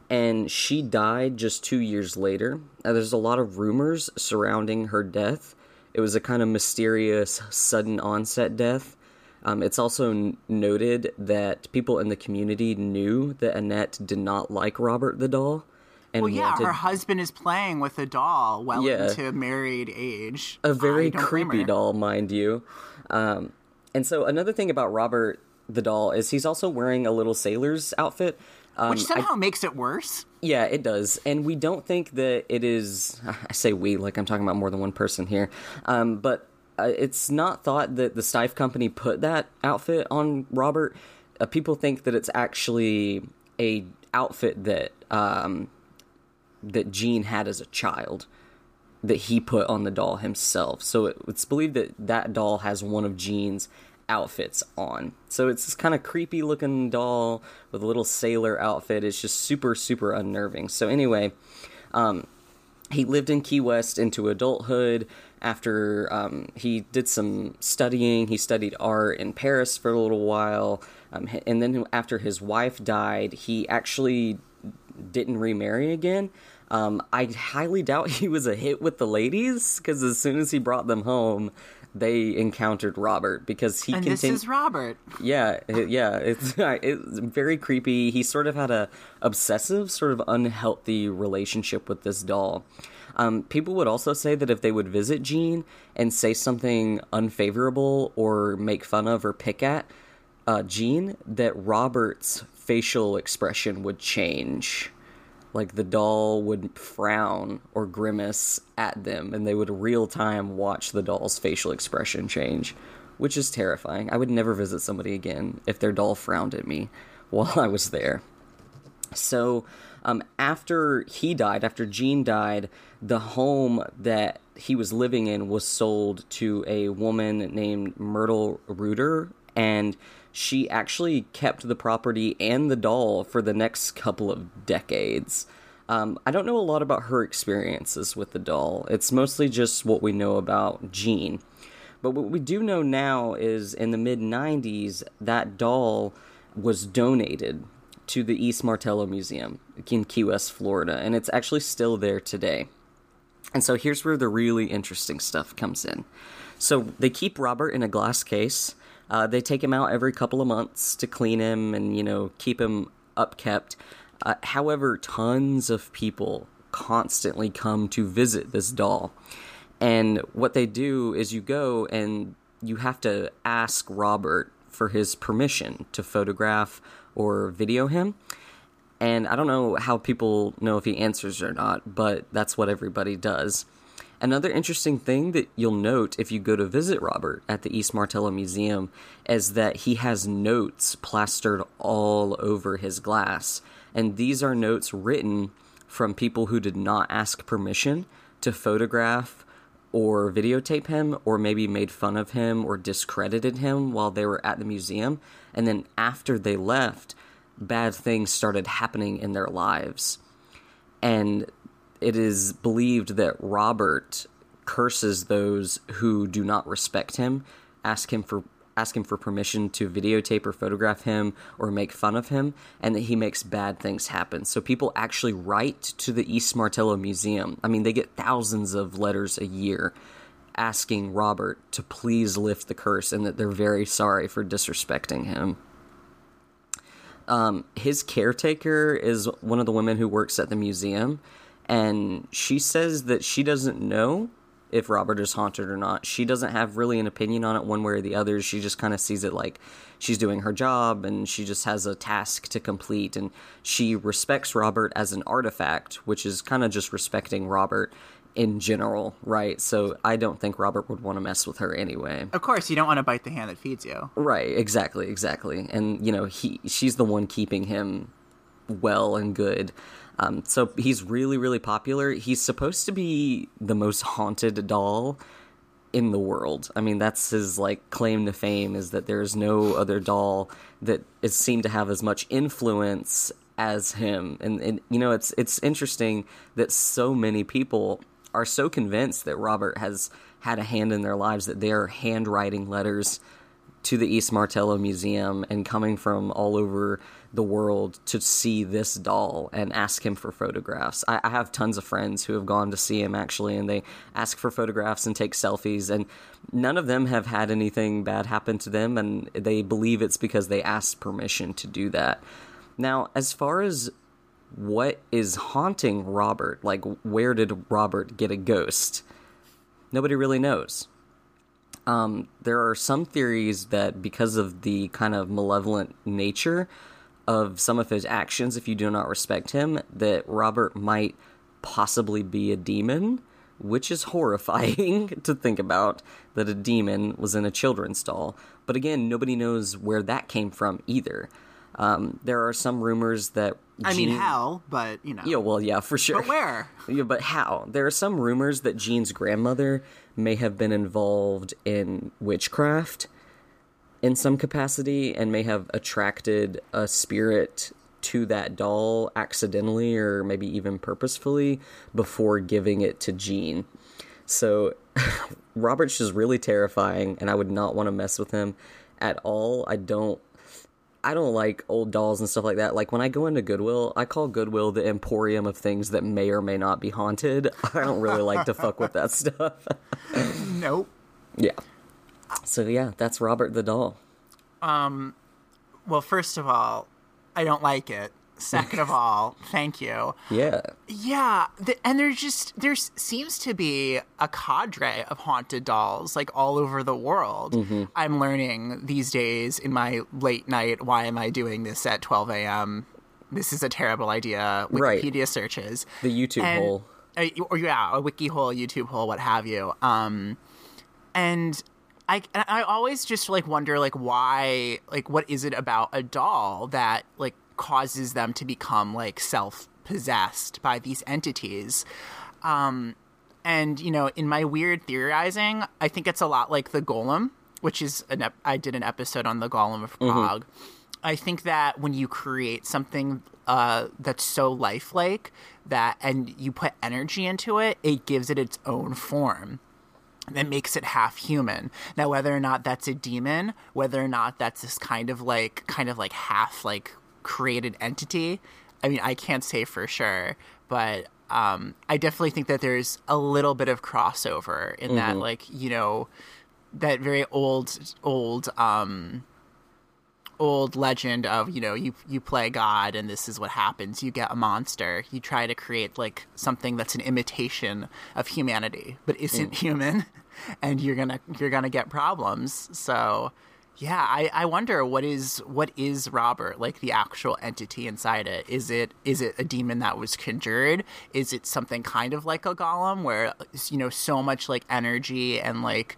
and she died just two years later. Uh, there's a lot of rumors surrounding her death. It was a kind of mysterious, sudden onset death. Um, it's also n- noted that people in the community knew that Annette did not like Robert the doll, and Well, yeah, wanted her husband is playing with a doll well Yeah. into married age. A very creepy doll, mind you. Um, and so another thing about Robert the doll is he's also wearing a little sailor's outfit. Which somehow makes it worse. Yeah, it does. And we don't think that it is. I say we, like I'm talking about more than one person here. Um, but uh, it's not thought that the Steiff company put that outfit on Robert. Uh, people think that it's actually a outfit that um, that Gene had as a child that he put on the doll himself. So it, it's believed that that doll has one of Gene's outfits on. So it's this kind of creepy looking doll with a little sailor outfit. It's just super, super unnerving. So, anyway, um, he lived in Key West into adulthood after um, he did some studying. He studied art in Paris for a little while. Um, and then after his wife died, he actually didn't remarry again. Um, I highly doubt he was a hit with the ladies because as soon as he brought them home, they encountered Robert because he And continued. this is Robert. Yeah, it- yeah, it's it's very creepy. He sort of had a obsessive, sort of unhealthy relationship with this doll. Um, people would also say that if they would visit Gene and say something unfavorable or make fun of or pick at uh, Gene, that Robert's facial expression would change. Like the doll would frown or grimace at them, and they would real time watch the doll's facial expression change, which is terrifying. I would never visit somebody again if their doll frowned at me while I was there. So, um, after he died, after Gene died, the home that he was living in was sold to a woman named Myrtle Reuter, and she actually kept the property and the doll for the next couple of decades. Um, I don't know a lot about her experiences with the doll. It's mostly just what we know about Gene. But what we do know now is in the mid 90s, that doll was donated to the East Martello Museum in Key West, Florida, and it's actually still there today. And so here's where the really interesting stuff comes in. So they keep Robert in a glass case. Uh, they take him out every couple of months to clean him and you know keep him upkept. Uh, however, tons of people constantly come to visit this doll. And what they do is you go and you have to ask Robert for his permission to photograph or video him. And I don't know how people know if he answers or not, but that's what everybody does. Another interesting thing that you'll note if you go to visit Robert at the East Martello Museum is that he has notes plastered all over his glass. And these are notes written from people who did not ask permission to photograph or videotape him, or maybe made fun of him or discredited him while they were at the museum. And then after they left, bad things started happening in their lives. And it is believed that Robert curses those who do not respect him, ask him for ask him for permission to videotape or photograph him or make fun of him, and that he makes bad things happen. So people actually write to the East Martello Museum. I mean, they get thousands of letters a year asking Robert to please lift the curse and that they're very sorry for disrespecting him. Um, his caretaker is one of the women who works at the museum, and she says that she doesn't know if Robert is haunted or not. She doesn't have really an opinion on it one way or the other. She just kind of sees it like she's doing her job and she just has a task to complete. And she respects Robert as an artifact, which is kind of just respecting Robert in general, right? So I don't think Robert would want to mess with her anyway. Of course, you don't want to bite the hand that feeds you. Right, exactly, exactly. And you know, he she's the one keeping him well and good. Um, so he's really, really popular. He's supposed to be the most haunted doll in the world. I mean, that's his like claim to fame is that there is no other doll that is seen to have as much influence as him. And, and you know, it's it's interesting that so many people are so convinced that Robert has had a hand in their lives that they're handwriting letters to the East Martello Museum and coming from all over the world to see this doll and ask him for photographs. I, I, have tons of friends who have gone to see him actually, and they ask for photographs and take selfies, and none of them have had anything bad happen to them, and they believe it's because they asked permission to do that. Now, as far as what is haunting Robert, like where did Robert get a ghost? Nobody really knows. Um, there are some theories that because of the kind of malevolent nature of some of his actions if you do not respect him that Robert might possibly be a demon, which is horrifying to think about that a demon was in a children's doll. But again, nobody knows where that came from either. Um, there are some rumors that I mean, how, but you know. Yeah, well, yeah, for sure. But where? Yeah, but how? There are some rumors that Gene's grandmother may have been involved in witchcraft in some capacity and may have attracted a spirit to that doll accidentally or maybe even purposefully before giving it to Gene. So Robert's just really terrifying and I would not want to mess with him at all. I don't I don't like old dolls and stuff like that. Like when I go into Goodwill, I call Goodwill the emporium of things that may or may not be haunted. I don't really like to fuck with that stuff. Nope. yeah. So yeah, that's Robert the doll. Um, Well, first of all, I don't like it. Second of all, thank you. Yeah. Yeah, the, and there's just there seems to be a cadre of haunted dolls like all over the world. Mm-hmm. I'm learning these days in my late night. Why am I doing this at 12 a.m.? This is a terrible idea. Right. Wikipedia searches The YouTube And- hole. uh, or yeah, a wiki hole, YouTube hole, what have you. Um, and I I always just like wonder like why like what is it about a doll that like causes them to become like self possessed by these entities. Um, and you know, in my weird theorizing, I think it's a lot like the Golem, which is an ep- I did an episode on the Golem of Prague. I think that when you create something uh, that's so lifelike that and you put energy into it, it gives it its own form that makes it half human. Now, whether or not that's a demon, whether or not that's this kind of like kind of like half like created entity, I mean, I can't say for sure, but um, I definitely think that there's a little bit of crossover in that, like you know, that very old old um old legend of you know you you play god and this is what happens. You get a monster. You try to create like something that's an imitation of humanity but isn't mm. human and you're gonna you're gonna get problems. So yeah I, I wonder what is what is robert like the actual entity inside it? Is it is it a demon that was conjured? Is it something kind of like a golem where you know so much like energy and like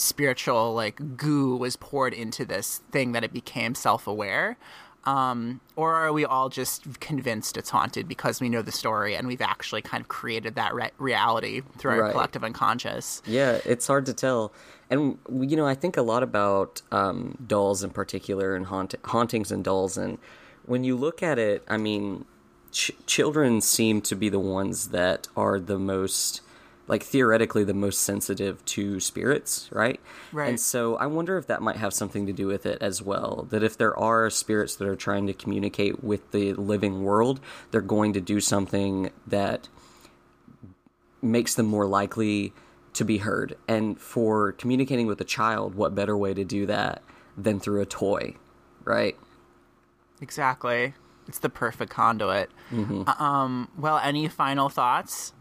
spiritual like goo was poured into this thing that it became self-aware um, or are we all just convinced it's haunted because we know the story and we've actually kind of created that re- reality through our Right. collective unconscious Yeah, it's hard to tell. And, you know, I think a lot about um, dolls in particular and haunt- hauntings and dolls. And when you look at it, I mean, ch- children seem to be the ones that are the most, like, theoretically, the most sensitive to spirits, right? Right. And so I wonder if that might have something to do with it as well. That if there are spirits that are trying to communicate with the living world, they're going to do something that makes them more likely to be heard. And for communicating with a child, what better way to do that than through a toy, right? exactly it's the perfect conduit Mm-hmm. um well any final thoughts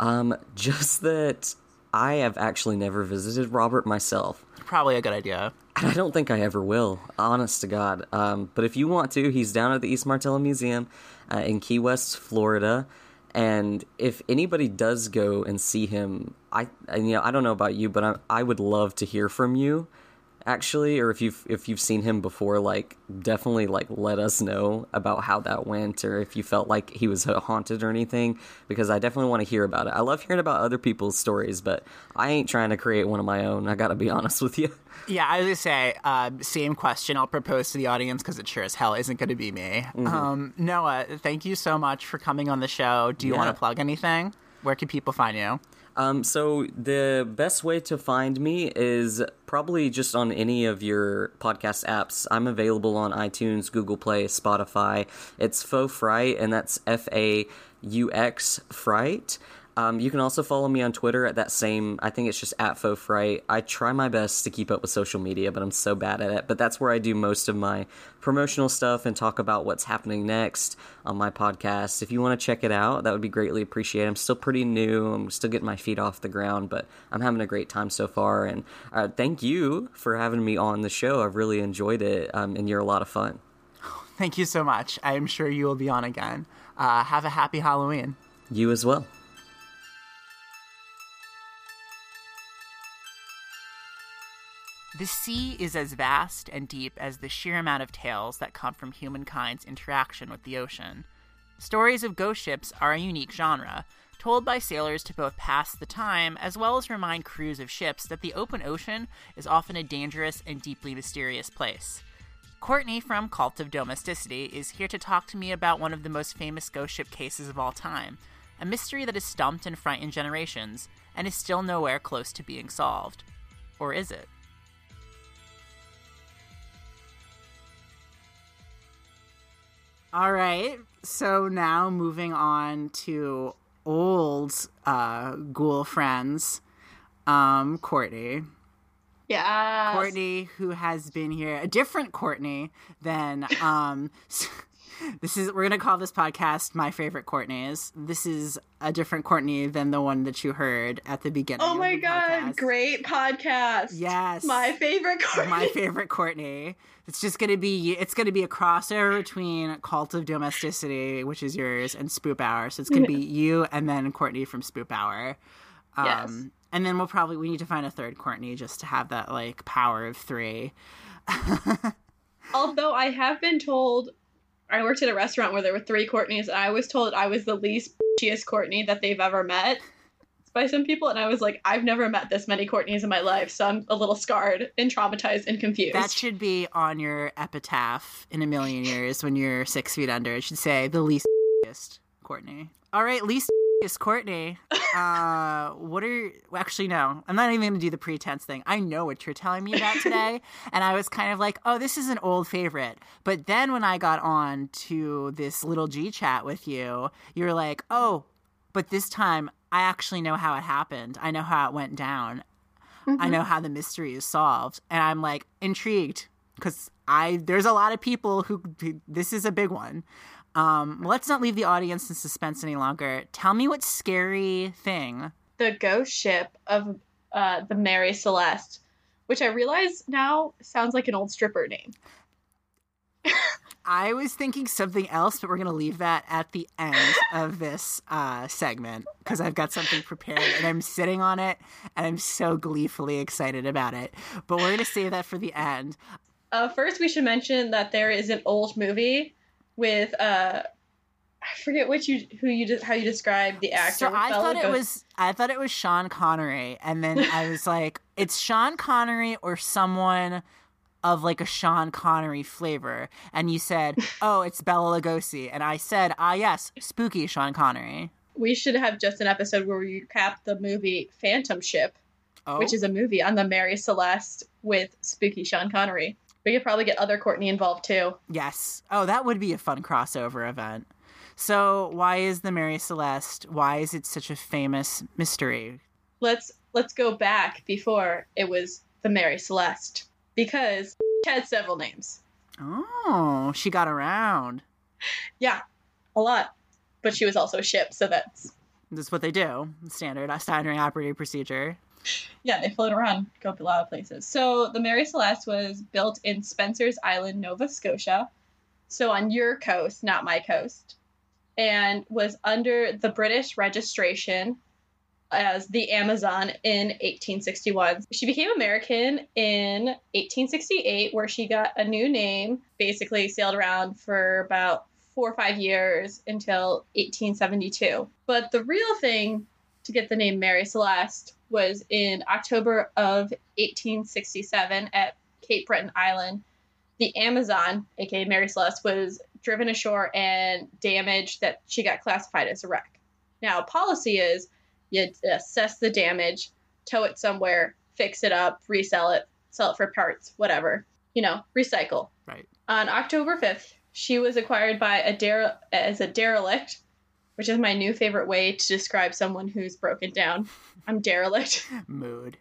Um, just that I have actually never visited Robert myself. probably a good idea And I don't think I ever will, honest to God. Um, but if you want to, he's down at the East Martello Museum uh, in Key West, Florida. And if anybody does go and see him, I, and, you know, I don't know about you, but I, I would love to hear from you, actually. Or if you've if you've seen him before, like definitely like let us know about how that went, or if you felt like he was haunted or anything, because I definitely want to hear about it. I love hearing about other people's stories, but I ain't trying to create one of my own. I got to be honest with you. Yeah, I was gonna say, uh, same question. I'll propose to the audience because it sure as hell isn't going to be me. Um, Noah, thank you so much for coming on the show. Do you Yeah. want to plug anything? Where can people find you? Um, so the best way to find me is probably just on any of your podcast apps. I'm available on iTunes, Google Play, Spotify. It's Faux Fright, and that's F A U X Fright. Um, you can also follow me on Twitter at that same. I think it's just at Fright. I try my best to keep up with social media, but I'm so bad at it. But that's where I do most of my promotional stuff and talk about what's happening next on my podcast. If you want to check it out, that would be greatly appreciated. I'm still pretty new. I'm still getting my feet off the ground, but I'm having a great time so far. And uh, thank you for having me on the show. I've really enjoyed it, um, and you're a lot of fun. Thank you so much. I'm sure you will be on again. Uh, have a happy Halloween. You as well. The sea is as vast and deep as the sheer amount of tales that come from humankind's interaction with the ocean. Stories of ghost ships are a unique genre, told by sailors to both pass the time as well as remind crews of ships that the open ocean is often a dangerous and deeply mysterious place. Courtney from Cult of Domesticity is here to talk to me about one of the most famous ghost ship cases of all time, a mystery that has stumped and frightened generations and is still nowhere close to being solved. Or is it? All right. So now moving on to old uh, ghoul friends, um, Courtney. Yeah. Courtney, who has been here, a different Courtney than um. This is we're gonna call this podcast "My Favorite Courtneys." This is a different Courtney than the one that you heard at the beginning. Oh my god, podcast. great podcast. Yes. My favorite Courtney. my favorite Courtney. It's just gonna be it's gonna be a crossover between Cult of Domesticity, which is yours, and Spoop Hour. So it's gonna be you and then Courtney from Spoop Hour. Um, Yes. And then we'll probably we need to find a third Courtney just to have that like power of three. Although I have been told I worked at a restaurant where there were three Courtneys, and I was told I was the least bitchiest Courtney that they've ever met by some people, and I was like, I've never met this many Courtneys in my life, so I'm a little scarred and traumatized and confused. That should be on your epitaph in a million years when you're six feet under. It should say the least Courtney. All right, least Courtney. Uh, what are well, actually no? I'm not even to do the pretense thing. I know what you're telling me about today, and I was kind of like, oh, this is an old favorite. But then when I got on to this little G chat with you, you were like, oh, but this time I actually know how it happened. I know how it went down. I know how the mystery is solved, and I'm like intrigued because I there's a lot of people who this is a big one. Um, let's not leave the audience in suspense any longer. Tell me what scary thing. the ghost ship of uh, the Mary Celeste, which I realize now sounds like an old stripper name. I was thinking something else, but we're gonna leave that at the end of this uh, segment because I've got something prepared and I'm sitting on it and I'm so gleefully excited about it. But we're gonna save that for the end. Uh, first, we should mention that there is an old movie with uh, I forget which you who you de- how you describe the actor. So I thought it was I thought it was Sean Connery, and then I was like, it's Sean Connery or someone of like a Sean Connery flavor. And you said, oh, it's Bela Lugosi, and I said, ah, yes, spooky Sean Connery. We should have just an episode where we recap the movie Phantom Ship, Oh, which is a movie on the Mary Celeste with spooky Sean Connery. We could probably get other Courtney involved too. yes. Oh, that would be a fun crossover event. So why is the Mary Celeste? Why is it such a famous mystery? Let's let's go back before it was the Mary Celeste because she had several names. Oh, she got around. Yeah, a lot. But she was also a ship, so that's That's what they do. Standard standard operating procedure. Yeah, they float around, go a lot of places. So the Mary Celeste was built in Spencer's Island, Nova Scotia, so on your coast, not my coast, and was under the British registration as the Amazon in 1861. She became American in 1868, where she got a new name, basically sailed around for about four or five years until 1872. But the real thing to get the name Mary Celeste was in October of 1867 at Cape Breton Island. The Amazon, aka Mary Celeste, was driven ashore and damaged that she got classified as a wreck. Now, policy is you assess the damage, tow it somewhere, fix it up, resell it, sell it for parts, whatever. You know, recycle. Right. On October 5th, she was acquired by a dere- as a derelict, which is my new favorite way to describe someone who's broken down. I'm derelict. Mood.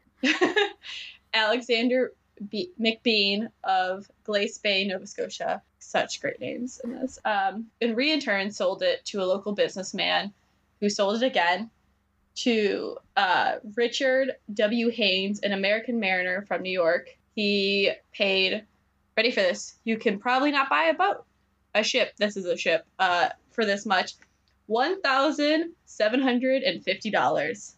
Alexander B- McBean of Glace Bay, Nova Scotia. Such great names in this. Um, and re in turn sold it to a local businessman who sold it again to uh, Richard W. Haynes, an American mariner from New York. He paid, ready for this, you can probably not buy a boat, a ship. This is a ship. Uh, for this much, one thousand seven hundred and fifty dollars.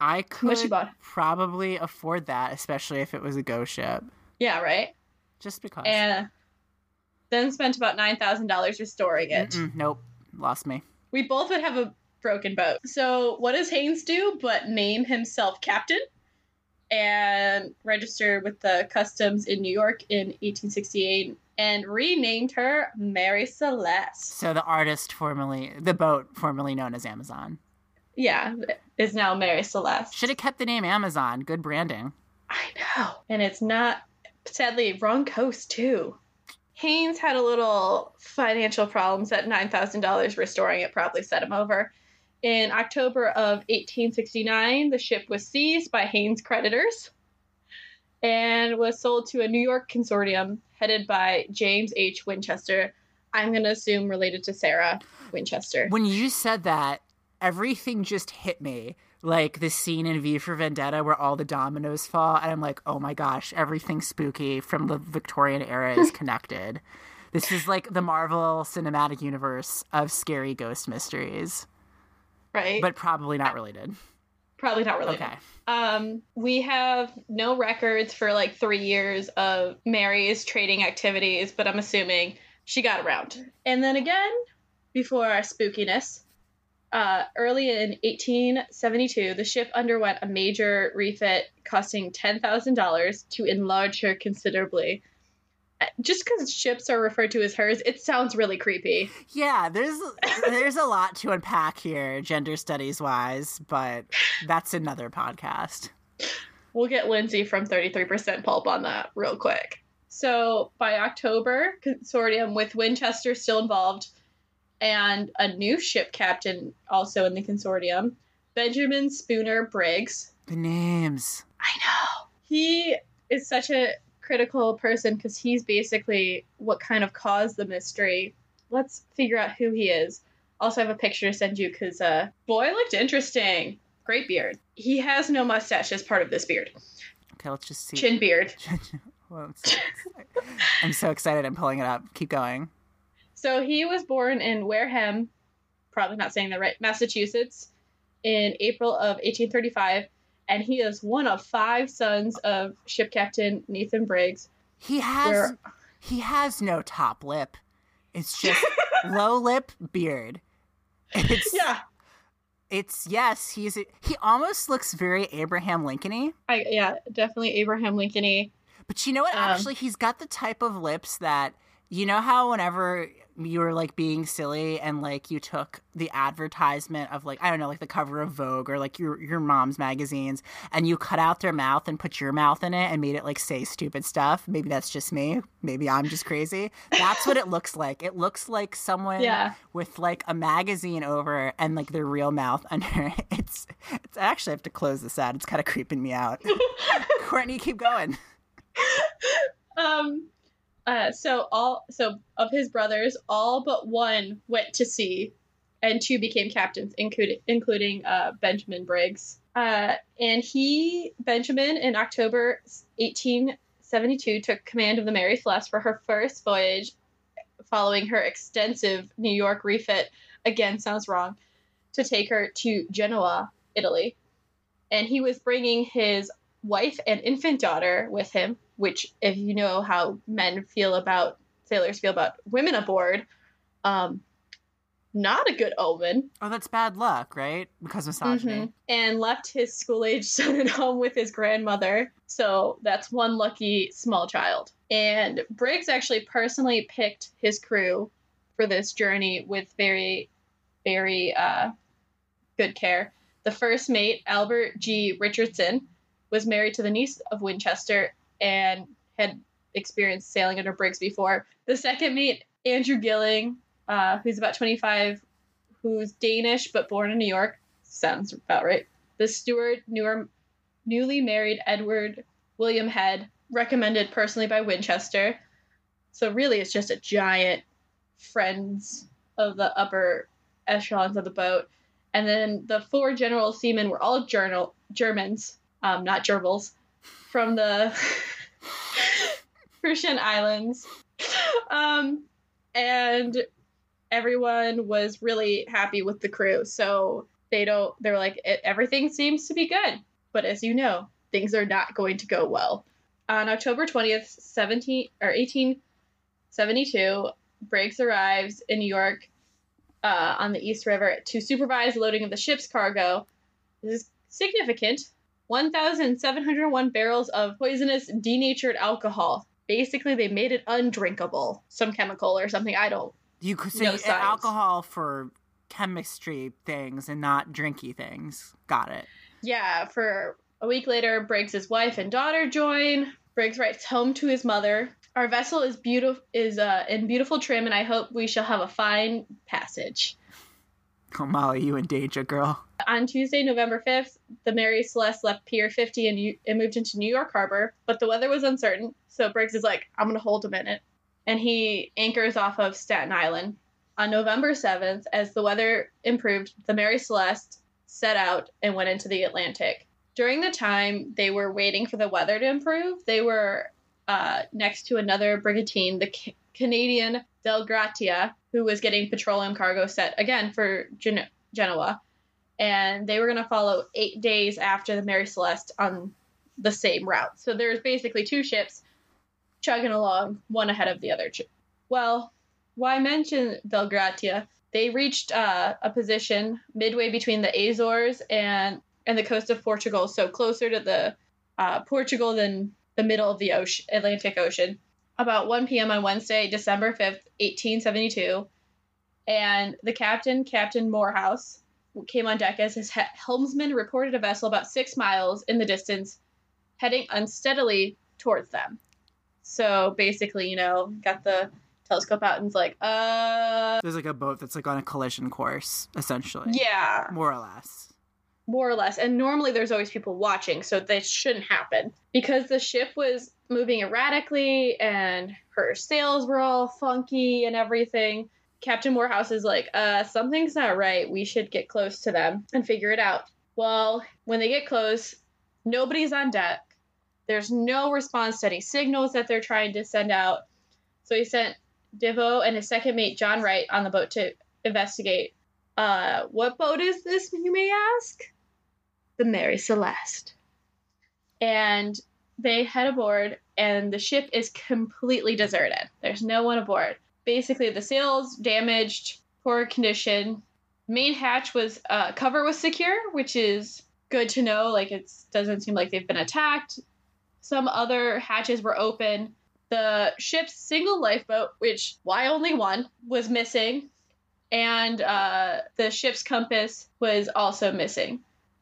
I could probably afford that, especially if it was a go ship. Yeah, right. Just because. And uh, then spent about nine thousand dollars restoring it. Mm-mm, nope, lost me. We both would have a broken boat. So what does Haynes do but name himself captain and register with the customs in New York in 1868 and renamed her Mary Celeste. So the artist formerly, the boat formerly known as Amazon, Yeah, is now Mary Celeste. should have kept the name Amazon. Good branding. I know. And it's not, sadly, wrong coast, too. Haynes had a little financial problems at $9,000. Restoring it probably set him over. In October of 1869, the ship was seized by Haynes' creditors and was sold to a New York consortium headed by James H. Winchester. I'm going to assume related to Sarah Winchester. When you said that, everything just hit me. Like the scene in V for Vendetta where all the dominoes fall, and I'm like, oh my gosh, everything spooky from the Victorian era is connected. this is like the Marvel Cinematic Universe of scary ghost mysteries, right? but probably not related. Probably not related. Okay. Um, we have no records for like three years of Mary's trading activities, but I'm assuming she got around. And then again, before our spookiness, uh, early in 1872, the ship underwent a major refit costing $10,000 to enlarge her considerably. Just because ships are referred to as hers, it sounds really creepy. Yeah, there's there's a lot to unpack here, gender studies wise, but that's another podcast. We'll get Lindsay from 33% Pulp on that real quick. So by October, consortium with Winchester still involved, and a new ship captain also in the consortium, Benjamin Spooner Briggs. The names. I know. He is such a critical person because he's basically what kind of caused the mystery. Let's figure out who he is. Also, I have a picture to send you because, uh, boy, looked interesting. Great beard. He has no mustache as part of this beard. Okay, let's just see. Chin beard. Well, I'm, so, I'm so excited. I'm pulling it up. Keep going. So he was born in Wareham, probably not saying that right, Massachusetts, in April of 1835, and he is one of five sons of ship captain Nathan Briggs. He has Where- he has no top lip. It's just low lip beard. It's Yeah, it's yes, he's he almost looks very Abraham Lincoln-y. I yeah, definitely Abraham Lincoln. But you know what? Um, Actually, he's got the type of lips that you know how whenever you were like being silly and like you took the advertisement of like I don't know like the cover of Vogue or like your your mom's magazines and you cut out their mouth and put your mouth in it and made it like say stupid stuff. Maybe that's just me. Maybe I'm just crazy. That's what it looks like. It looks like someone Yeah. with like a magazine over and like their real mouth under. It's it's I actually have to close this out. It's kind of creeping me out. Courtney, keep going. Um, uh, so all so of his brothers, all but one went to sea, and two became captains, including including uh, Benjamin Briggs. Uh, and he Benjamin in October 1872 took command of the Mary Celeste for her first voyage, following her extensive New York refit. Again, sounds wrong. To take her to Genoa, Italy, and he was bringing his wife and infant daughter with him, which, if you know how men feel about sailors feel about women aboard, um, not a good omen. Oh, that's bad luck, right? Because misogyny. Mhm. And left his school age son at home with his grandmother. So that's one lucky small child. And Briggs actually personally picked his crew for this journey with very, very uh, good care. The first mate, Albert G. Richardson, was married to the niece of Winchester and had experienced sailing under Briggs before. The second mate, Andrew Gilling, uh, who's about 25, who's Danish but born in New York. Sounds about right. The steward, newer, newly married Edward William Head, recommended personally by Winchester. So really, it's just a giant friends of the upper echelons of the boat. And then the four general seamen were all journal Germans, um, not gerbils, from the Frisian Islands. Um, and everyone was really happy with the crew. So they don't. They're like "E- everything seems to be good, but as you know, things are not going to go well. On October twentieth, seventeen or eighteen seventy two, Briggs arrives in New York uh, on the East River to supervise loading of the ship's cargo. This is significant. 1,701 barrels of poisonous denatured alcohol. Basically, they made it undrinkable. Some chemical or something. I don't. You could say alcohol for chemistry things and not drinky things. Got it. Yeah, for a week later, Briggs's wife and daughter join. Briggs writes home to his mother. Our vessel is beautiful is uh, in beautiful trim, and I hope we shall have a fine passage. Oh, Molly, you in danger, girl. On Tuesday, November 5th, the Mary Celeste left Pier 50 and, and moved into New York Harbor, but the weather was uncertain, so Briggs is like, I'm going to hold a minute. And he anchors off of Staten Island. On November 7th, as the weather improved, the Mary Celeste set out and went into the Atlantic. During the time they were waiting for the weather to improve, they were uh, next to another brigantine, the Canadian Del Gratia, who was getting petroleum cargo set again for Gen- Genoa. And they were going to follow eight days after the Mary Celeste on the same route. So there's basically two ships chugging along, one ahead of the other. Well, why mention Del Gratia? They reached uh, a position midway between the Azores and and the coast of Portugal, so closer to the uh, Portugal than the middle of the ocean, Atlantic Ocean. About 1 p.m. on Wednesday, December 5th, 1872, and the captain, Captain Morehouse, came on deck as his helmsman reported a vessel about six miles in the distance, heading unsteadily towards them. So basically, you know, got the telescope out and was like, uh, There's like a boat that's like on a collision course, essentially. yeah, More or less. more or less. And normally there's always people watching, so this shouldn't happen. Because the ship was moving erratically and her sails were all funky and everything. Captain Morehouse is like, uh, something's not right. We should get close to them and figure it out. Well, when they get close, nobody's on deck. There's no response to any signals that they're trying to send out. So he sent Deveau and his second mate, John Wright, on the boat to investigate. Uh, what boat is this, you may ask? The Mary Celeste. And they head aboard, and the ship is completely deserted. There's no one aboard. Basically, the sails damaged, poor condition. Main hatch was uh, cover was secure, which is good to know. Like it doesn't seem like they've been attacked. Some other hatches were open. The ship's single lifeboat, which why only one, was missing, and uh, the ship's compass was also missing.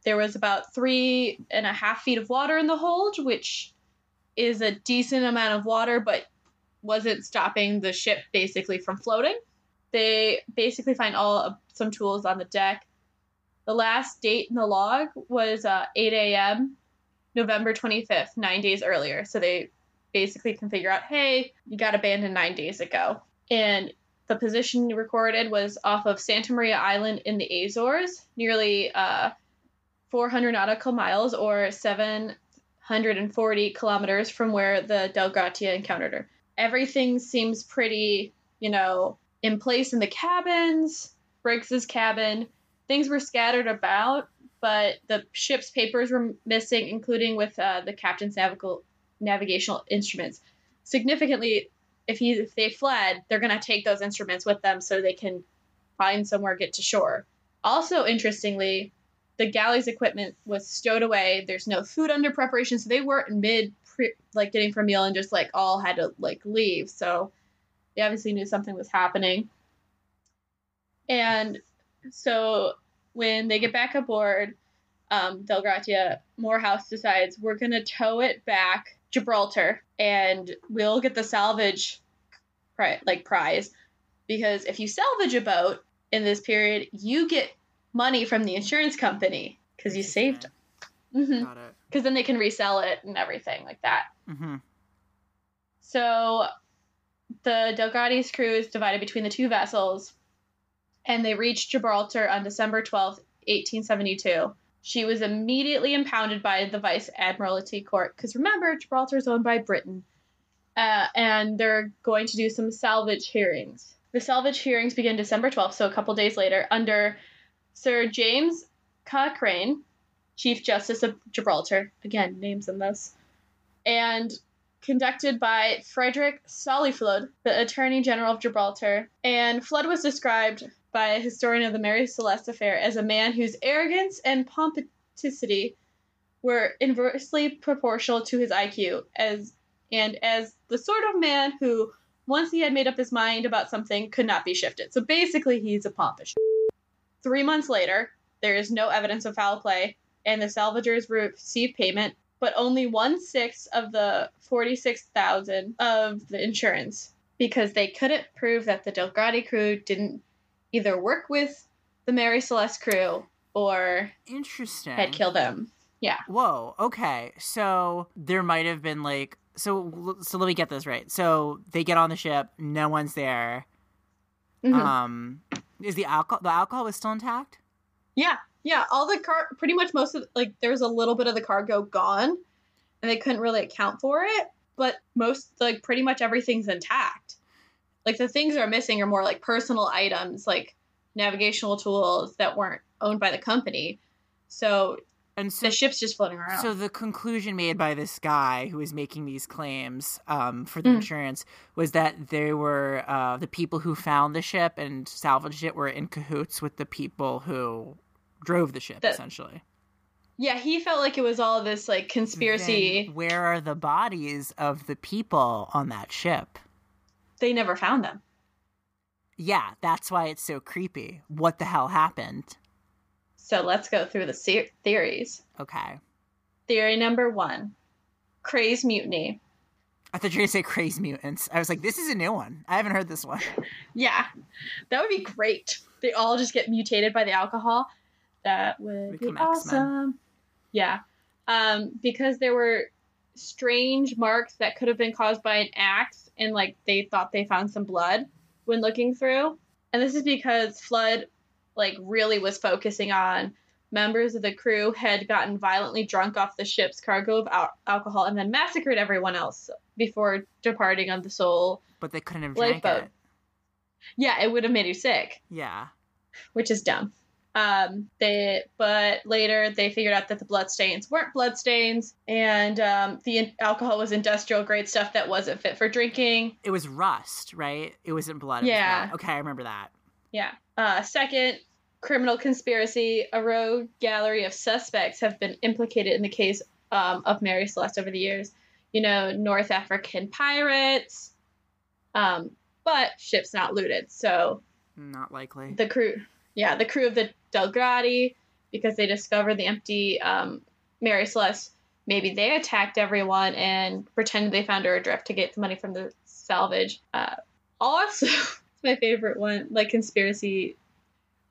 There was about three and a half feet of water in the hold, which is a decent amount of water, but wasn't stopping the ship basically from floating. They basically find all some tools on the deck. The last date in the log was uh, 8 a.m. November 25th, nine days earlier. So they basically can figure out, hey, you got abandoned nine days ago. And the position recorded was off of Santa Maria Island in the Azores, nearly uh, 400 nautical miles or 740 kilometers from where the Del Gratia encountered her. Everything seems pretty, you know, in place in the cabins, Briggs's cabin. Things were scattered about, but the ship's papers were missing, including with uh, the captain's navigal- navigational instruments. Significantly, if he if they fled, they're gonna take those instruments with them so they can find somewhere get to shore. Also, interestingly, the galley's equipment was stowed away. There's no food under preparation, so they weren't mid pre- like getting for a meal and just like all had to like leave. So they obviously knew something was happening. And so when they get back aboard, um, Del Gratia Morehouse decides we're gonna tow it back Gibraltar and we'll get the salvage pri- like prize because if you salvage a boat in this period, you get money from the insurance company because you saved them. Because Got it. then they can resell it and everything like that. Mm-hmm. So the Delgati's crew is divided between the two vessels, and they reached Gibraltar on December 12th, 1872. She was immediately impounded by the Vice Admiralty Court, because remember, Gibraltar is owned by Britain, uh, and they're going to do some salvage hearings. The salvage hearings begin December 12th, so a couple days later, under Sir James Cochrane, Chief Justice of Gibraltar. Again, names in this. And conducted by Frederick Solly-Flood, the Attorney General of Gibraltar. And Flood was described by a historian of the Mary Celeste affair as a man whose arrogance and pomposity were inversely proportional to his IQ, as and as the sort of man who, once he had made up his mind about something, could not be shifted. So basically, he's a pompous. Three months later, there is no evidence of foul play, and the salvagers receive payment, but only one sixth of the forty-six thousand of the insurance because they couldn't prove that the Dei Gratia crew didn't either work with the Mary Celeste crew or Interesting. had killed them. Yeah. Whoa. Okay. So there might have been like so. So let me get this right. So they get on the ship. No one's there. Mhm. Um, is the alcohol the alcohol was still intact? Yeah, yeah. All the car, pretty much most of like there was a little bit of the cargo gone, and they couldn't really account for it. But most, like, pretty much everything's intact. Like the things that are missing are more like personal items, like navigational tools that weren't owned by the company. So And so the ship's just floating around. So the conclusion made by this guy who was making these claims um, for the Mm. insurance was that they were uh, the people who found the ship and salvaged it were in cahoots with the people who drove the ship, That- essentially. yeah, he felt like it was all this like conspiracy. Then where are the bodies of the people on that ship? They never found them. Yeah, that's why it's so creepy. What the hell happened? So let's go through the se- theories. Okay. Theory number one: craze mutiny. I thought you were going to say crazy mutants. I was like, this is a new one. I haven't heard this one. Yeah, that would be great. They all just get mutated by the alcohol. That would Become be X-Men. awesome. Yeah, um, because there were strange marks that could have been caused by an axe, and like they thought they found some blood when looking through. And this is because Flood, like, really was focusing on members of the crew had gotten violently drunk off the ship's cargo of al- alcohol and then massacred everyone else before departing on the Soul. But they couldn't have drank Lifeboat. it. Yeah, it would have made you sick. Yeah. which is dumb. Um, they but later they figured out that the blood stains weren't blood stains, and um, the in- alcohol was industrial grade stuff that wasn't fit for drinking. It was rust, right? It wasn't blood. it was Yeah. blood. Okay, I remember that. Yeah. Uh, second, criminal conspiracy. A rogue gallery of suspects have been implicated in the case um, of Mary Celeste over the years. You know, North African pirates. Um, but ship's not looted, so Not likely. the crew yeah the crew of the Dei Gratia because they discovered the empty um, mary celeste maybe they attacked everyone and pretended they found her adrift to get the money from the salvage uh, also it's my favorite one like conspiracy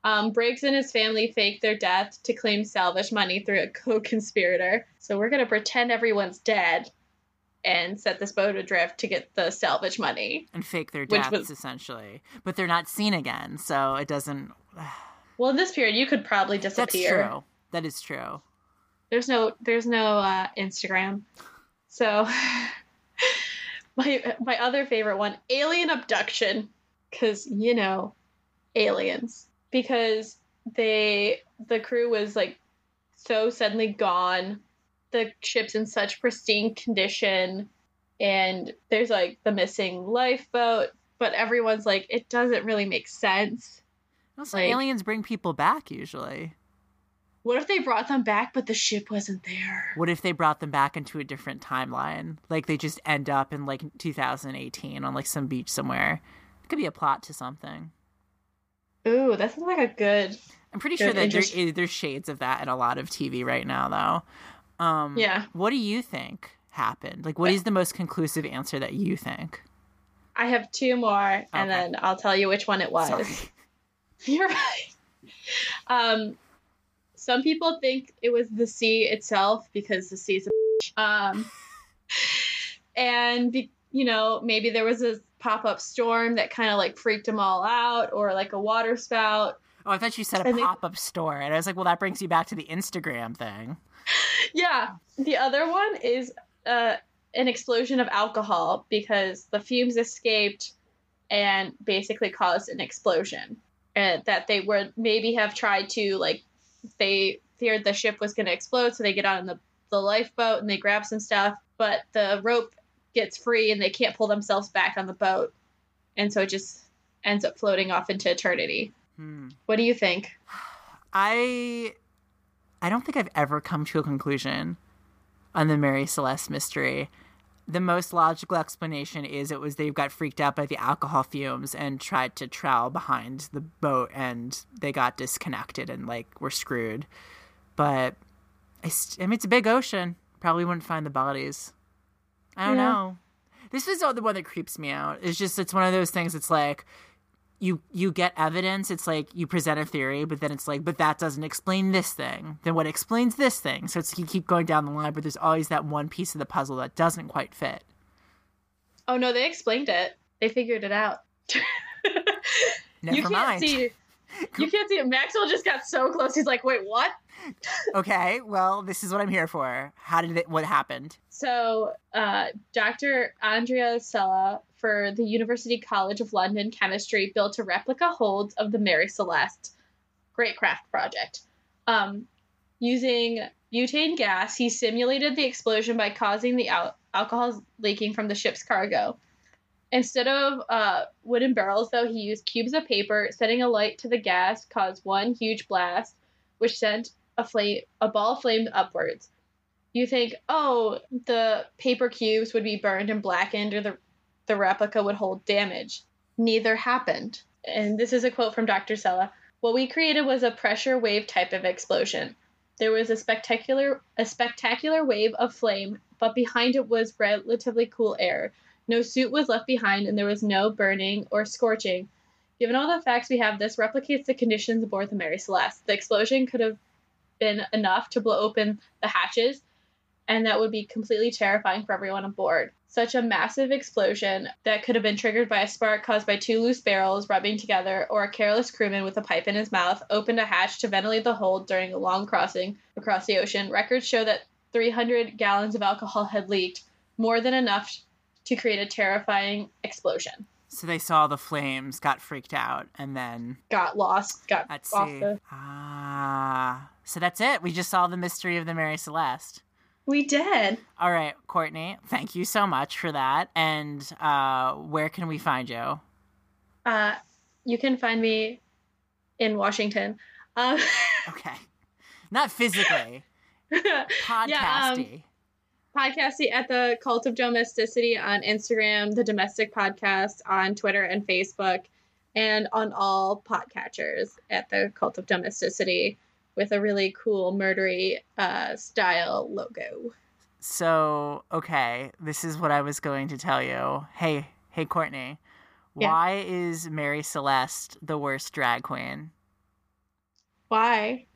um, Briggs and his family faked their death to claim salvage money through a co-conspirator. So we're gonna pretend everyone's dead and set this boat adrift to get the salvage money. and fake their deaths was- essentially, but they're not seen again, so it doesn't. Well, in this period, you could probably disappear. That's true. That is true. There's no there's no uh, Instagram. So my my other favorite one, alien abduction, because you know, aliens. Because they the crew was like so suddenly gone. The ship's in such pristine condition, and there's like the missing lifeboat. But everyone's like, it doesn't really make sense. Also, Like- aliens bring people back usually. What if they brought them back, but the ship wasn't there? What if they brought them back into a different timeline? Like they just end up in like 2018 on like some beach somewhere. It could be a plot to something. Ooh, that sounds like a good. I'm pretty Good, sure that interest- is, there's shades of that in a lot of TV right now, though. Um, Yeah. What do you think happened? Like, what is the most conclusive answer that you think? I have two more, and then I'll tell you which one it was. Sorry. You're right. Um, some people think it was the sea itself because the sea's a. Um, and be, you know maybe there was a pop up storm that kind of like freaked them all out, or like a water spout. Oh, I thought you said a pop up store, and I was like, well, that brings you back to the Instagram thing. Yeah. The other one is uh, an explosion of alcohol because the fumes escaped and basically caused an explosion. And that they would maybe have tried to like they feared the ship was going to explode, so they get on the the lifeboat and they grab some stuff, but the rope gets free and they can't pull themselves back on the boat, and so it just ends up floating off into eternity. Hmm. What do you think? I I don't think I've ever come to a conclusion on the Mary Celeste mystery. The most logical explanation is it was they got freaked out by the alcohol fumes and tried to trowel behind the boat and they got disconnected and like were screwed. But I, st- I mean, it's a big ocean. Probably wouldn't find the bodies. I don't Yeah. know. This is the one that creeps me out. It's just it's one of those things. It's like you you get evidence it's like you present a theory but then it's like but that doesn't explain this thing then what explains this thing so it's you keep going down the line but there's always that one piece of the puzzle that doesn't quite fit Oh no, they explained it. They figured it out. never you can't mind see. You can't see it. Maxwell just got so close. He's like, "Wait, what?" okay well this is what i'm here for how did it what happened So, uh, Dr. Andrea Sella for the University College of London Chemistry built a replica hold of the Mary Celeste Great Craft project. Um, using butane gas, he simulated the explosion by causing the al- alcohol leaking from the ship's cargo. Instead of uh, wooden barrels, though, he used cubes of paper. Setting a light to the gas caused one huge blast, which sent a flame, a ball of flame upwards you think, oh, the paper cubes would be burned and blackened or the, the replica would hold damage. Neither happened. And this is a quote from Dr. Sella. What we created was a pressure wave type of explosion. There was a spectacular a spectacular wave of flame, but behind it was relatively cool air. No suit was left behind and there was no burning or scorching. Given all the facts we have, this replicates the conditions aboard the Mary Celeste. The explosion could have been enough to blow open the hatches, and that would be completely terrifying for everyone aboard. Such a massive explosion that could have been triggered by a spark caused by two loose barrels rubbing together, or a careless crewman with a pipe in his mouth opened a hatch to ventilate the hold during a long crossing across the ocean. Records show that 300 gallons of alcohol had leaked, more than enough to create a terrifying explosion. so they saw the flames got freaked out and then Got lost, got let's off see the. ah so that's it we just saw the mystery of the mary celeste We did. all right courtney thank you so much for that and uh where can we find you Uh, you can find me in Washington. Um, okay not physically yeah, um, podcasty podcasting at the Cult of Domesticity on Instagram, the Domestic Podcast on Twitter and Facebook, and on all podcatchers at the Cult of Domesticity with a really cool murdery uh, style logo. So, okay, this is what I was going to tell you. Hey, hey, Courtney, Yeah. why is Mary Celeste the worst drag queen? Why?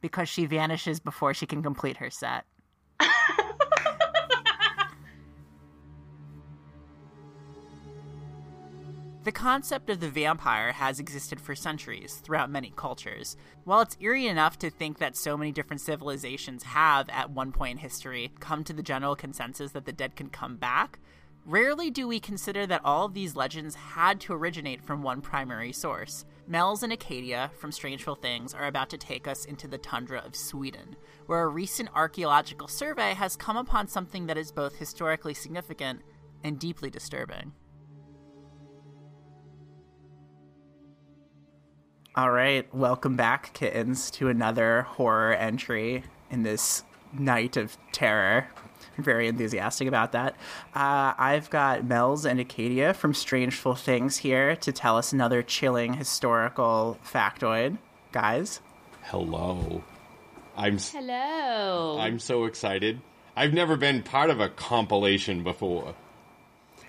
Because she vanishes before she can complete her set. The concept of the vampire has existed for centuries throughout many cultures. While it's eerie enough to think that so many different civilizations have, at one point in history, come to the general consensus that the dead can come back, rarely do we consider that all of these legends had to originate from one primary source. Mel's and Acadia from Strangeful Things are about to take us into the tundra of Sweden, where a recent archaeological survey has come upon something that is both historically significant and deeply disturbing. All right, welcome back, kittens, to another horror entry in this night of terror. I'm very enthusiastic about that. Uh, I've got Mel's and Acadia from Strangeful Things here to tell us another chilling historical factoid. Guys, Hello. I'm s- Hello. I'm so excited. I've never been part of a compilation before.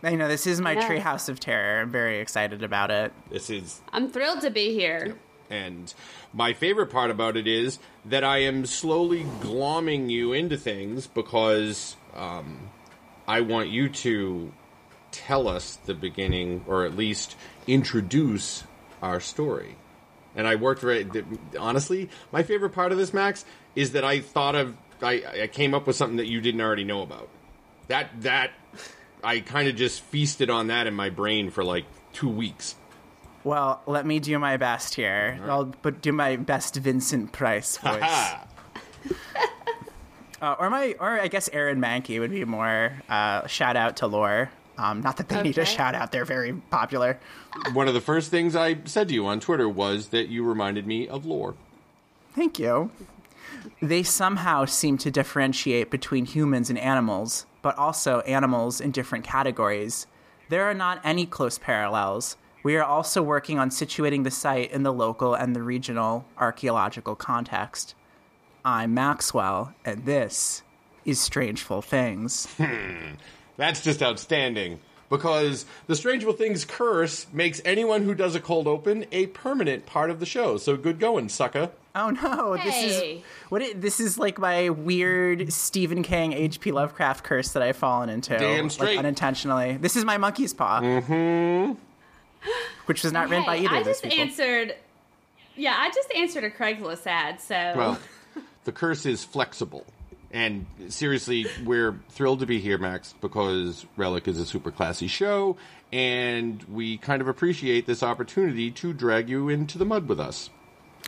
I know this is my Yeah. Treehouse of Terror. I'm very excited about it. This is I'm thrilled to be here. and my favorite part about it is that I am slowly glomming you into things because um, I want you to tell us the beginning or at least introduce our story. And I worked very honestly. My favorite part of this, Max, is that I thought of I, I came up with something that you didn't already know about. That that I kind of just feasted on that in my brain for like two weeks. Well, let me do my best here. I'll but do my best Vincent Price voice. Uh, or my, or I guess Aaron Mahnke would be more. Uh, shout out to Lore. Um, not that they need a shout out; they're very popular. one of the first things I said to you on Twitter was that you reminded me of lore. Thank you. They somehow seem to differentiate between humans and animals, but also animals in different categories. There are not any close parallels. We are also working on situating the site in the local and the regional archaeological context. I'm Maxwell, and this is Strangeful Things. Hmm. That's just outstanding. Because the Strangeful Things curse makes anyone who does a cold open a permanent part of the show. So good going, sucker. Oh no! This is what it, this is like my weird Stephen King H.P. Lovecraft curse that I've fallen into, Damn like, straight. unintentionally. This is my monkey's paw, mm-hmm. which was not written by either I of those just people. answered. Yeah, I just answered a Craigslist ad. So Well, the curse is flexible. And seriously, we're thrilled to be here, Max, because Relic is a super classy show, and we kind of appreciate this opportunity to drag you into the mud with us.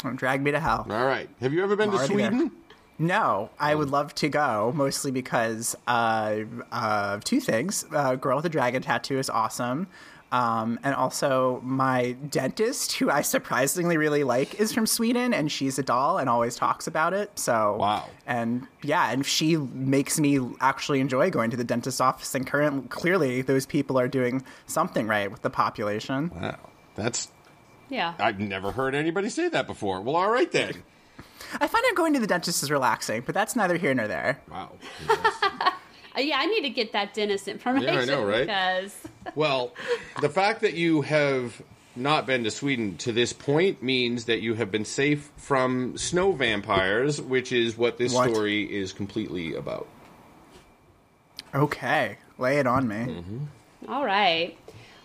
Don't drag me to hell. All right. Have you ever been to Already there. Sweden? No, I would love to go, mostly because uh, uh, two things. Uh, Girl with a Dragon Tattoo is awesome. Um, and also, my dentist, who I surprisingly really like, is from Sweden, and she's a doll and always talks about it. So, Wow. And yeah, and she makes me actually enjoy going to the dentist's office. And currently, clearly, those people are doing something right with the population. Wow. That's. yeah. I've never heard anybody say that before. Well, all right then. I find out going to the dentist is relaxing, but that's neither here nor there. Wow. Uh, yeah, I need to get that dentist information Yeah, I know, right? because Well, the fact that you have not been to Sweden to this point means that you have been safe from snow vampires, which is what this What? story is completely about. Okay, lay it on me. All right.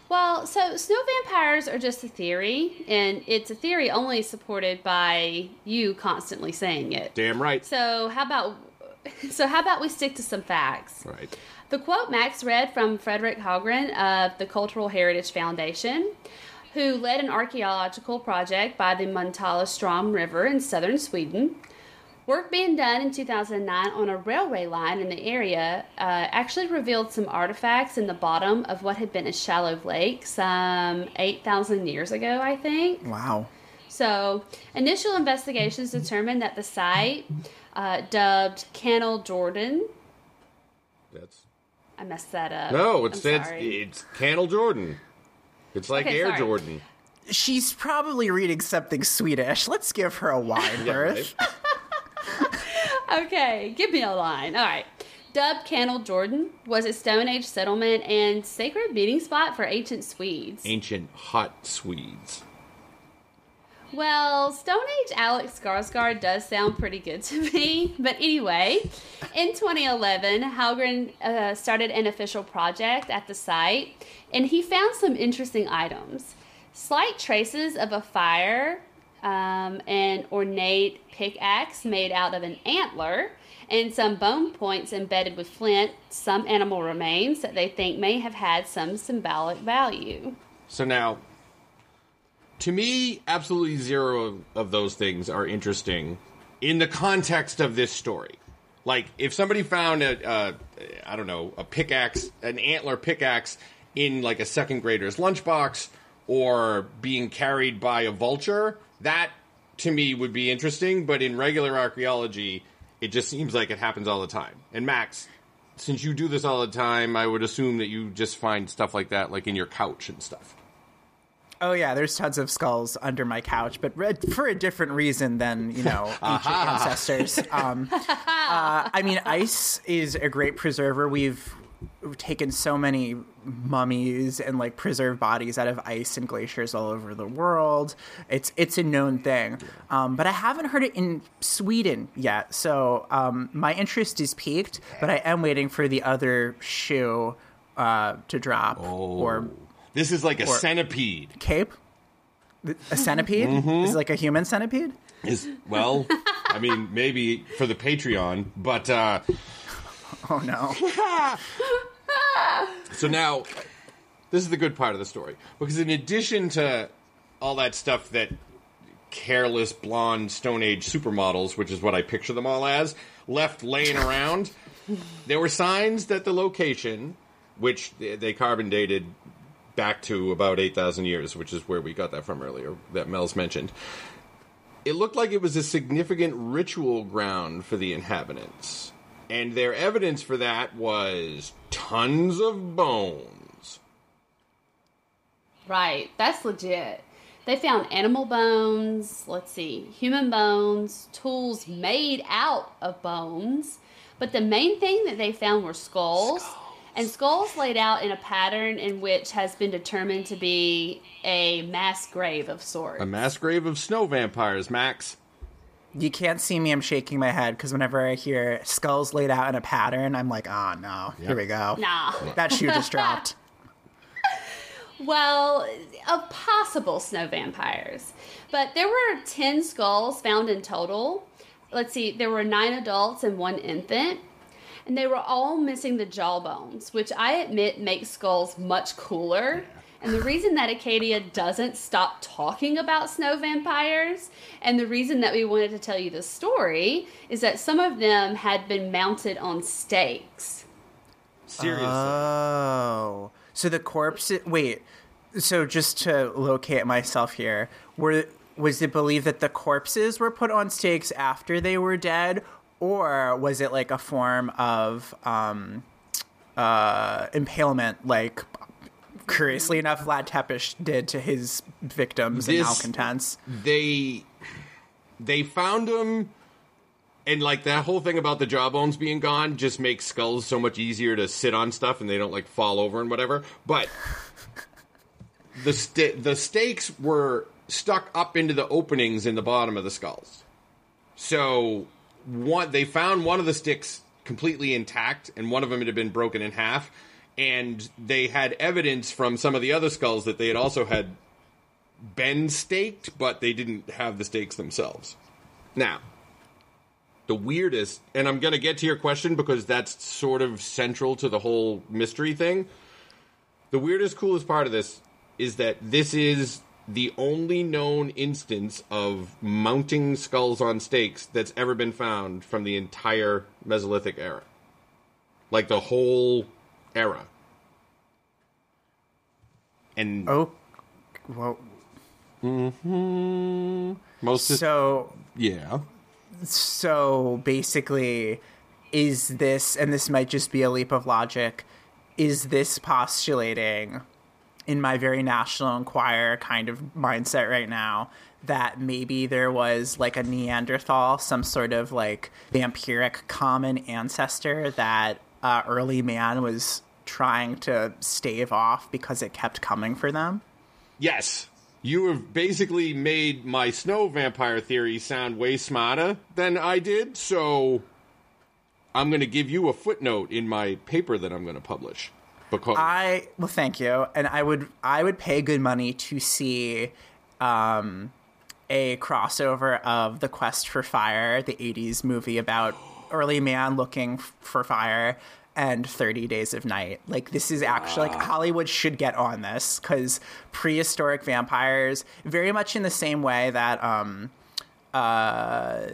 Well, so snow vampires are just a theory, and it's a theory only supported by you constantly saying it. Damn right. So how about so how about we stick to some facts? Right. The quote Max read from Frederick Hallgren of the Cultural Heritage Foundation, who led an archaeological project by the Strom River in southern Sweden. Work being done in 2009 on a railway line in the area uh, actually revealed some artifacts in the bottom of what had been a shallow lake some 8,000 years ago, I think. Wow. So, initial investigations determined that the site, uh, dubbed Canal Jordan, That's I messed that up. no. It's I'm it's, sorry. it's Candle Jordan. It's like Okay, Air sorry. Jordan. She's probably reading something Swedish. Let's give her a wide Yeah, berth. right? Okay, give me a line. All right. Dubbed Canal Jordan was a Stone Age settlement and sacred meeting spot for ancient Swedes. Ancient hot Swedes. Well, Stone Age Alex Skarsgård does sound pretty good to me. But anyway, in 2011, Hallgren uh, started an official project at the site, and he found some interesting items. Slight traces of a fire, um, an ornate pickaxe made out of an antler, and some bone points embedded with flint, some animal remains that they think may have had some symbolic value. So now, to me, absolutely zero of, those things are interesting in the context of this story. Like, if somebody found a, uh, don't know, a pickaxe, an antler pickaxe in like a second grader's lunchbox, or being carried by a vulture, that to me would be interesting. But in regular archaeology, it just seems like it happens all the time. And Max, since you do this all the time, I would assume that you just find stuff like that, like in your couch and stuff. Oh yeah, there's tons of skulls under my couch, but for a different reason than you know ancient ancestors. Um, uh, I mean, ice is a great preserver. We've taken so many mummies and like preserved bodies out of ice and glaciers all over the world. It's it's a known thing, um, but I haven't heard it in Sweden yet. So um, my interest is peaked, but I am waiting for the other shoe uh, to drop or This is like a centipede. cape? A centipede? Is it like a human centipede? Is well, I mean, maybe for the Patreon, but uh, Oh no. so now this is the good part of the story because in addition to all that stuff that careless blonde Stone Age supermodels, which is what I picture them all as, left laying around, there were signs that the location, which they carbon dated back to about 8,000 years, which is where we got that from earlier, that Mel's mentioned. It looked like it was a significant ritual ground for the inhabitants. And their evidence for that was tons of bones. Right, that's legit. They found animal bones, let's see, human bones, tools made out of bones. But the main thing that they found were skulls, and skulls laid out in a pattern in which has been determined to be a mass grave of sorts. A mass grave of snow vampires, Max. You can't see me. I'm shaking my head because whenever I hear skulls laid out in a pattern, I'm like, oh no, here we go. Nah. That shoe just dropped. Well, of possible snow vampires. But there were 10 skulls found in total. Let's see, there were nine adults and one infant. And they were all missing the jawbones, which I admit makes skulls much cooler. And the reason that Acadia doesn't stop talking about snow vampires, and the reason that we wanted to tell you the story, is that some of them had been mounted on stakes. Seriously. Oh, so the corpse. Wait, so just to locate myself here, were was it believed that the corpses were put on stakes after they were dead, or was it like a form of um, uh, impalement, like curiously enough, Vlad Tepes did to his victims and This- malcontents? they they found them and like that whole thing about the jawbones being gone just makes skulls so much easier to sit on stuff and they don't like fall over and whatever but the sta- the stakes were stuck up into the openings in the bottom of the skulls so one they found one of the sticks completely intact and one of them had been broken in half and they had evidence from some of the other skulls that they had also had been staked, but they didn't have the stakes themselves. Now, the weirdest, and I'm going to get to your question because that's sort of central to the whole mystery thing. The weirdest, coolest part of this is that this is the only known instance of mounting skulls on stakes that's ever been found from the entire Mesolithic era. Like the whole era. And Oh, well, mm-hmm. most of, so yeah. So basically, is this, and this might just be a leap of logic, is this postulating in my very National Enquirer kind of mindset right now that maybe there was like a Neanderthal, some sort of like vampiric common ancestor that uh, early man was trying to stave off because it kept coming for them? Yes. You have basically made my snow vampire theory sound way smarter than I did, so I'm going to give you a footnote in my paper that I'm going to publish. Because I well, thank you, and I would I would pay good money to see um, a crossover of the Quest for Fire, the '80s movie about early man looking f- for fire, and 30 Days of Night. Like this is actually like Hollywood should get on this because prehistoric vampires, very much in the same way that um, uh,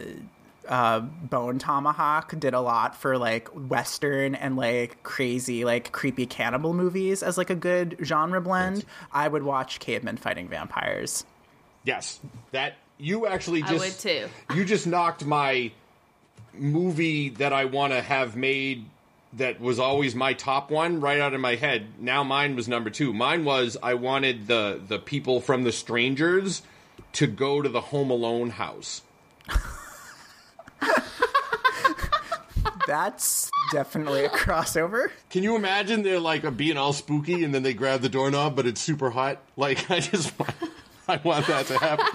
uh, Bone Tomahawk did a lot for like Western and like crazy, like creepy cannibal movies as like a good genre blend. I would watch cavemen fighting vampires. yes, that you actually I just would too. you just knocked my movie that I want to have made that was always my top one right out of my head. Now mine was number 2. Mine was I wanted the the people from the strangers to go to the Home Alone house. That's definitely a crossover. Can you imagine they're like being all spooky and then they grab the doorknob, but it's super hot? Like I just want, I want that to happen.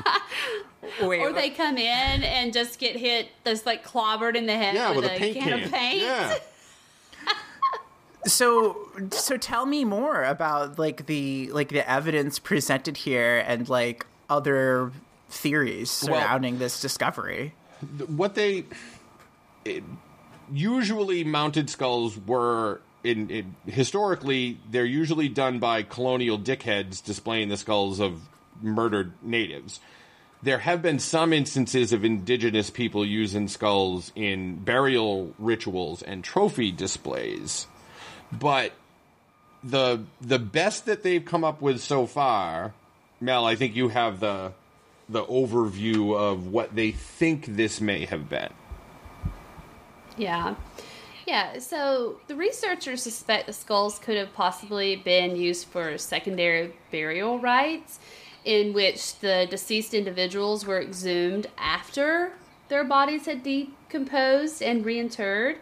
Wait, Or they come in and just get hit, just like clobbered in the head Yeah, with, with a paint can, can. of paint. Yeah. so so tell me more about like the like the evidence presented here and like other theories Well- surrounding this discovery. What they it- usually mounted skulls were in, in historically they're usually done by colonial dickheads displaying the skulls of murdered natives. There have been some instances of indigenous people using skulls in burial rituals and trophy displays, but the the best that they've come up with so far, Mel, I think you have the the overview of what they think this may have been. Yeah. Yeah, so the researchers suspect the skulls could have possibly been used for secondary burial rites in which the deceased individuals were exhumed after their bodies had decomposed and reinterred.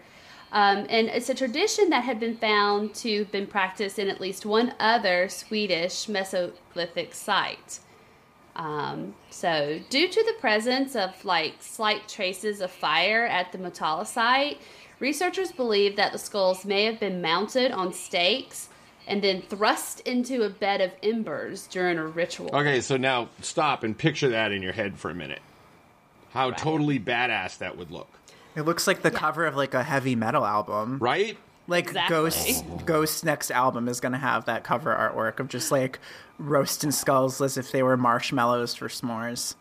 Um, and it's a tradition that had been found to have been practiced in at least one other Swedish Mesolithic site. Um, so, due to the presence of like slight traces of fire at the Motala site, researchers believe that the skulls may have been mounted on stakes and then thrust into a bed of embers during a ritual. Okay, so now stop and picture that in your head for a minute. How totally badass that would look, It looks like the cover of like a heavy metal album. right? Like Exactly. Ghost Ghost's next album is gonna have that cover artwork of just like roasting skulls as if they were marshmallows for s'mores.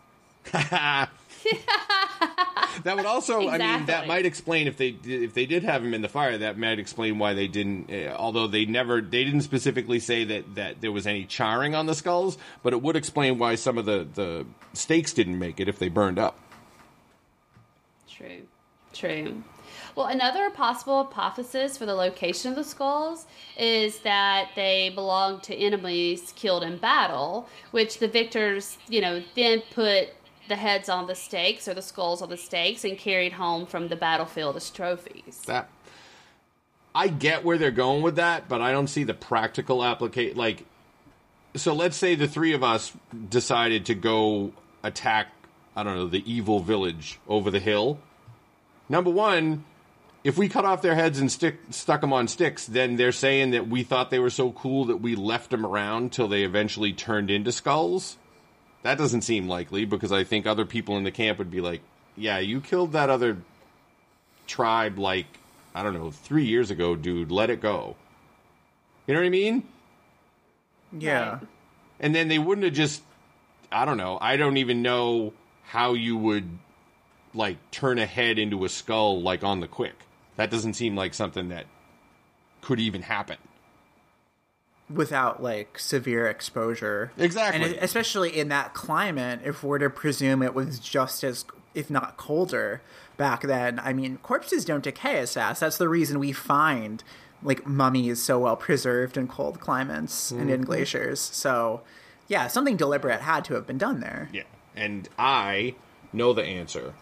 That would also, I mean, that might explain if they if they did have him in the fire. That might explain why they didn't. Uh, although they never, they didn't specifically say that that there was any charring on the skulls, but it would explain why some of the the stakes didn't make it if they burned up. True. True. Well, another possible hypothesis for the location of the skulls is that they belong to enemies killed in battle, which the victors, you know, then put the heads on the stakes or the skulls on the stakes and carried home from the battlefield as trophies. That I get where they're going with that, but I don't see the practical application. Like, so let's say the three of us decided to go attack. I don't know the evil village over the hill. Number one, if we cut off their heads and stick stuck them on sticks, then they're saying that we thought they were so cool that we left them around till they eventually turned into skulls. That doesn't seem likely because I think other people in the camp would be like, "Yeah, you killed that other tribe like I don't know three years ago, dude. Let it go." You know what I mean? Yeah. And then they wouldn't have just I don't know. I don't even know how you would like turn a head into a skull like on the quick. That doesn't seem like something that could even happen. Without like severe exposure. Exactly. And especially in that climate, if we're to presume it was just as, if not colder, back then, I mean, corpses don't decay as fast. That's the reason we find like mummies so well preserved in cold climates and Mm-hmm. in glaciers. So, yeah, something deliberate had to have been done there. Yeah. And I know the answer.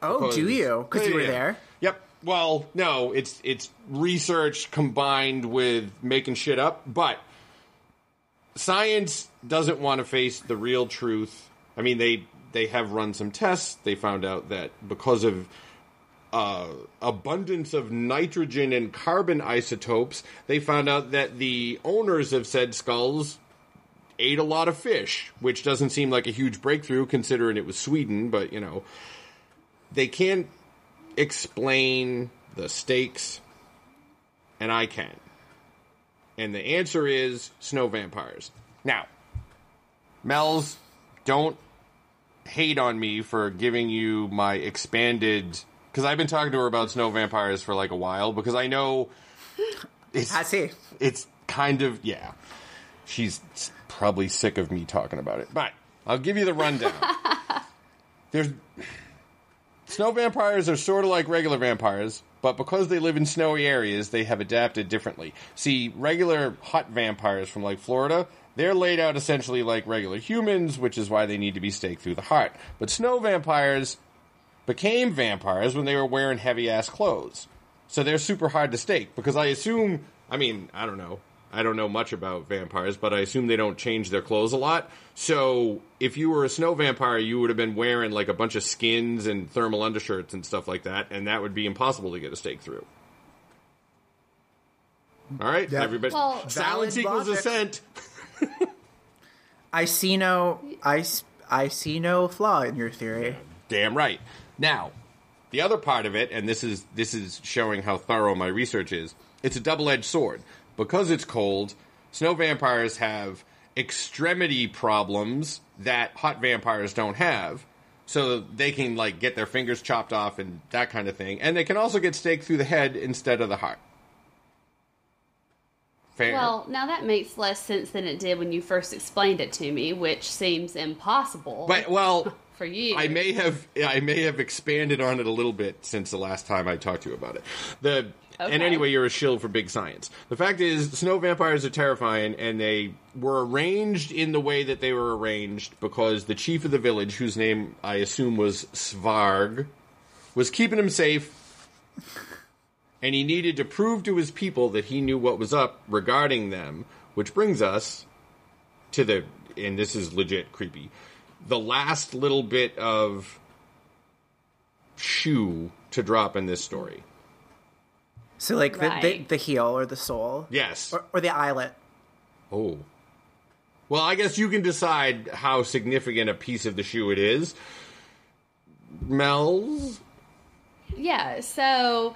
Oh, do you? Because you were Yeah. there. Yep. Well, no, it's it's research combined with making shit up, but science doesn't want to face the real truth. I mean, they they have run some tests. They found out that because of uh, abundance of nitrogen and carbon isotopes, they found out that the owners of said skulls ate a lot of fish, which doesn't seem like a huge breakthrough considering it was Sweden, but you know, they can't explain the stakes, and I can. And the answer is snow vampires. Now, Mel's, don't hate on me for giving you my expanded. Because I've been talking to her about snow vampires for like a while, because I know it's, I see. it's kind of, yeah. She's probably sick of me talking about it. But I'll give you the rundown. There's Snow vampires are sort of like regular vampires, but because they live in snowy areas, they have adapted differently. See, regular hot vampires from like Florida, they're laid out essentially like regular humans, which is why they need to be staked through the heart. But snow vampires became vampires when they were wearing heavy ass clothes. So they're super hard to stake because I assume, I mean, I don't know. I don't know much about vampires, but I assume they don't change their clothes a lot. So if you were a snow vampire, you would have been wearing like a bunch of skins and thermal undershirts and stuff like that, and that would be impossible to get a stake through. All right, Yeah. everybody. Well- Silence equals logic. assent. I see no, I, s- I see no flaw in your theory. Damn right. Now, the other part of it, and this is this is showing how thorough my research is. it's a double edged sword. Because it's cold, snow vampires have extremity problems that hot vampires don't have. So they can like get their fingers chopped off and that kind of thing. And they can also get staked through the head instead of the heart. Fair. Well, now that makes less sense than it did when you first explained it to me, which seems impossible but well, for you. I may have I may have expanded on it a little bit since the last time I talked to you about it. The and anyway, you're a shill for big science. The fact is, snow vampires are terrifying, and they were arranged in the way that they were arranged because the chief of the village, whose name I assume was Svarg, was keeping him safe. And he needed to prove to his people that he knew what was up regarding them, which brings us to the, and this is legit creepy, the last little bit of shoe to drop in this story. So like the, the the heel or the sole, Yes. or, or the eyelet. Oh. Well, I guess you can decide how significant a piece of the shoe it is. Mel's? Yeah, so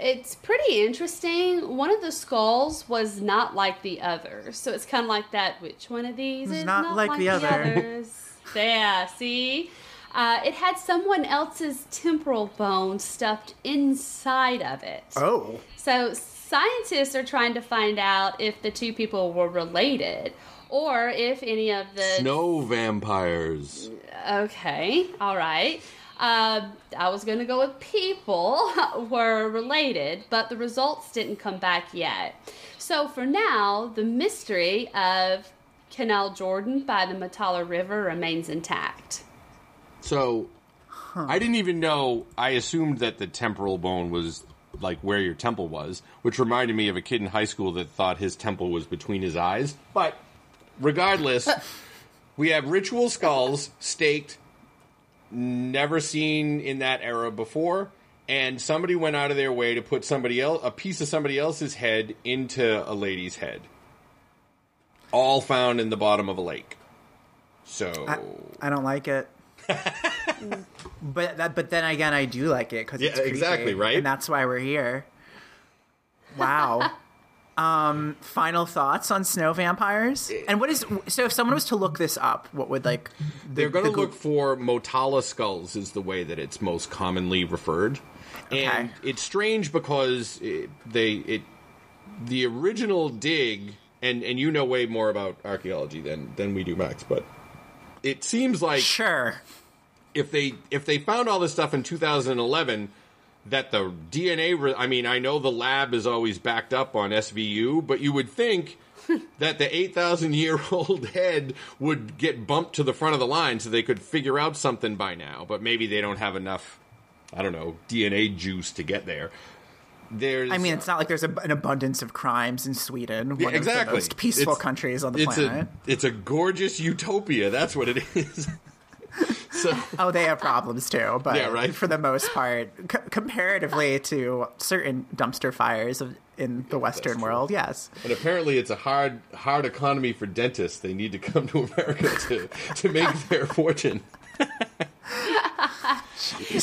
it's pretty interesting. One of the skulls was not like the other. So it's kind of like that which one of these It's is not like the other. others? yeah, see? Uh, it had someone else's temporal bone stuffed inside of it. Oh, So scientists are trying to find out if the two people were related or if any of the Snow vampires. Okay, all right. Uh, I was going to go with people were related, but the results didn't come back yet. So for now, the mystery of Canal Jordan by the Motala River remains intact. So, I didn't even know. I assumed that the temporal bone was like where your temple was, which reminded me of a kid in high school that thought his temple was between his eyes. But regardless, we have ritual skulls staked, never seen in that era before, and somebody went out of their way to put somebody else a piece of somebody else's head into a lady's head. All found in the bottom of a lake. So I don't like it. but that, but then again, I do like it because Yeah, it's exactly, right? and that's why we're here. Wow. um, final thoughts on snow vampires, and what is so? If someone was to look this up, what would like the, They're going to the gl- look for Motala skulls, is the way that it's most commonly referred. And it's strange because it, they it the original dig, and and you know way more about archaeology than than we do, Max. But it seems like Sure. if they if they found all this stuff in 2011 that the DNA re- I mean I know the lab is always backed up on SVU but you would think that the 8000 year old head would get bumped to the front of the line so they could figure out something by now but maybe they don't have enough I don't know DNA juice to get there there's I mean, it's not like there's a, an abundance of crimes in Sweden, one Yeah, of exactly the most peaceful It's- countries on the it's planet. a it's a gorgeous utopia that's what it is so Oh, they have problems too, but Yeah, right. for the most part, c- comparatively to certain dumpster fires of, in the Western world, yes. And apparently, it's a hard, hard economy for dentists. They need to come to America to to make their fortune.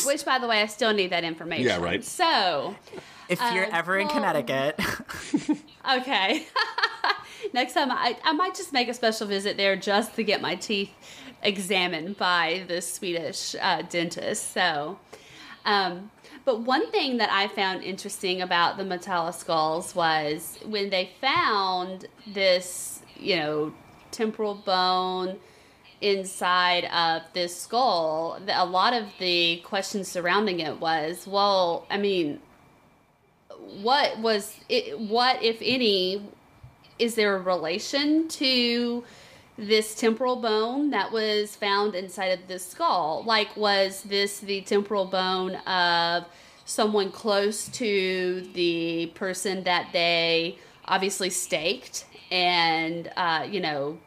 Which, by the way, I still need that information. Yeah, right. So, If you're Uh, ever in well- Connecticut, okay. Next time, I, I might just make a special visit there just to get my teeth examined by the Swedish uh, dentist. So, um, but one thing that I found interesting about the Motala skulls was when they found this, you know, temporal bone inside of this skull, a lot of the questions surrounding it was, well, I mean, what was it? What, if any, is there a relation to this temporal bone that was found inside of this skull? Like, was this the temporal bone of someone close to the person that they obviously staked and, uh, you know,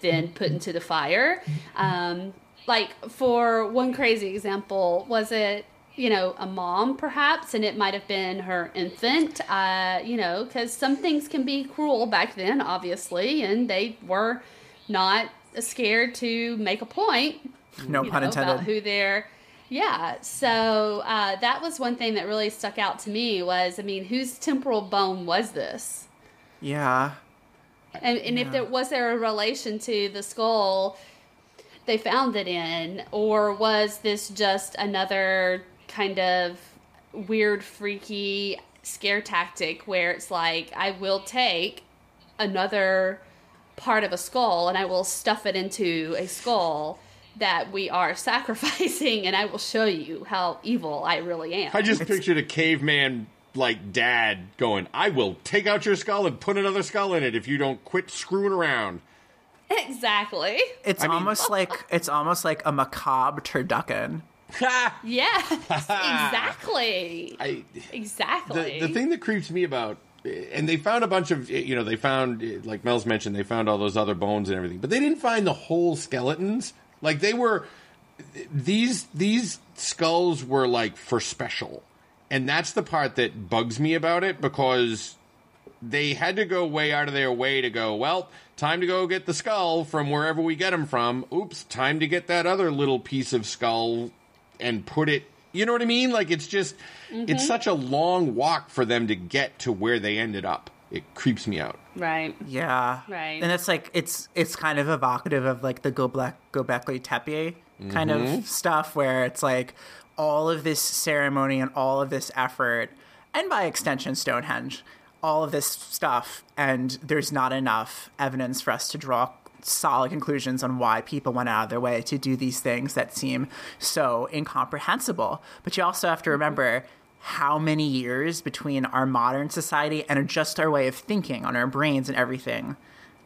then put into the fire? Um, like, for one crazy example, was it you know, a mom perhaps, and it might have been her infant, uh, you know, because some things can be cruel back then, obviously, and they were not scared to make a point no pun know, intended. about who their Yeah, so uh, that was one thing that really stuck out to me was, I mean, whose temporal bone was this? Yeah. And, and if there was there a relation to the skull they found it in, or was this just another kind of weird, freaky scare tactic where it's like I will take another part of a skull and I will stuff it into a skull that we are sacrificing, and I will show you how evil I really am. I just pictured a caveman like dad going, "I will take out your skull and put another skull in it if you don't quit screwing around." exactly. It's I mean- almost like it's almost like a macabre turducken. Ha! Yes, exactly. I exactly. the the thing that creeps me about and they found a bunch of you know they found like Mel's mentioned they found all those other bones and everything but they didn't find the whole skeletons like they were these these skulls were like for special and that's the part that bugs me about it because they had to go way out of their way to go well time to go get the skull from wherever we get them from oops time to get that other little piece of skull and put it you know what i mean like it's just it's mm-hmm. such a long walk for them to get to where they ended up it creeps me out right. Yeah. Right. And it's like it's it's kind of evocative of like the Go Black go Gobekli Tepe kind of mm-hmm. stuff where it's like all of this ceremony and all of this effort and by extension Stonehenge, all of this stuff and there's not enough evidence for us to draw solid conclusions on why people went out of their way to do these things that seem so incomprehensible. But you also have to remember how many years between our modern society and just our way of thinking on our brains and everything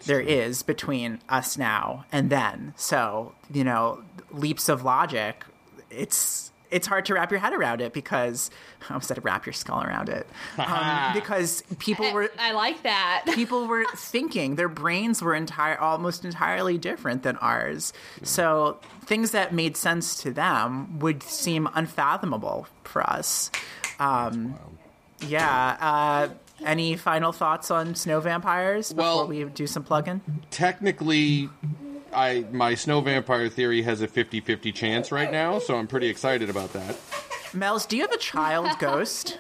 there is between us now and then. So, you know, leaps of logic, it's it's hard to wrap your head around it because I almost said wrap your skull around it. Um, because people were I like that. people were thinking their brains were entire almost entirely different than ours. So things that made sense to them would seem unfathomable for us. Um, yeah uh, any final thoughts on snow vampires before Well- we do some plug-in technically I my snow vampire theory has a 50-50 chance right now, so I'm pretty excited about that. Mels, do you have a child ghost?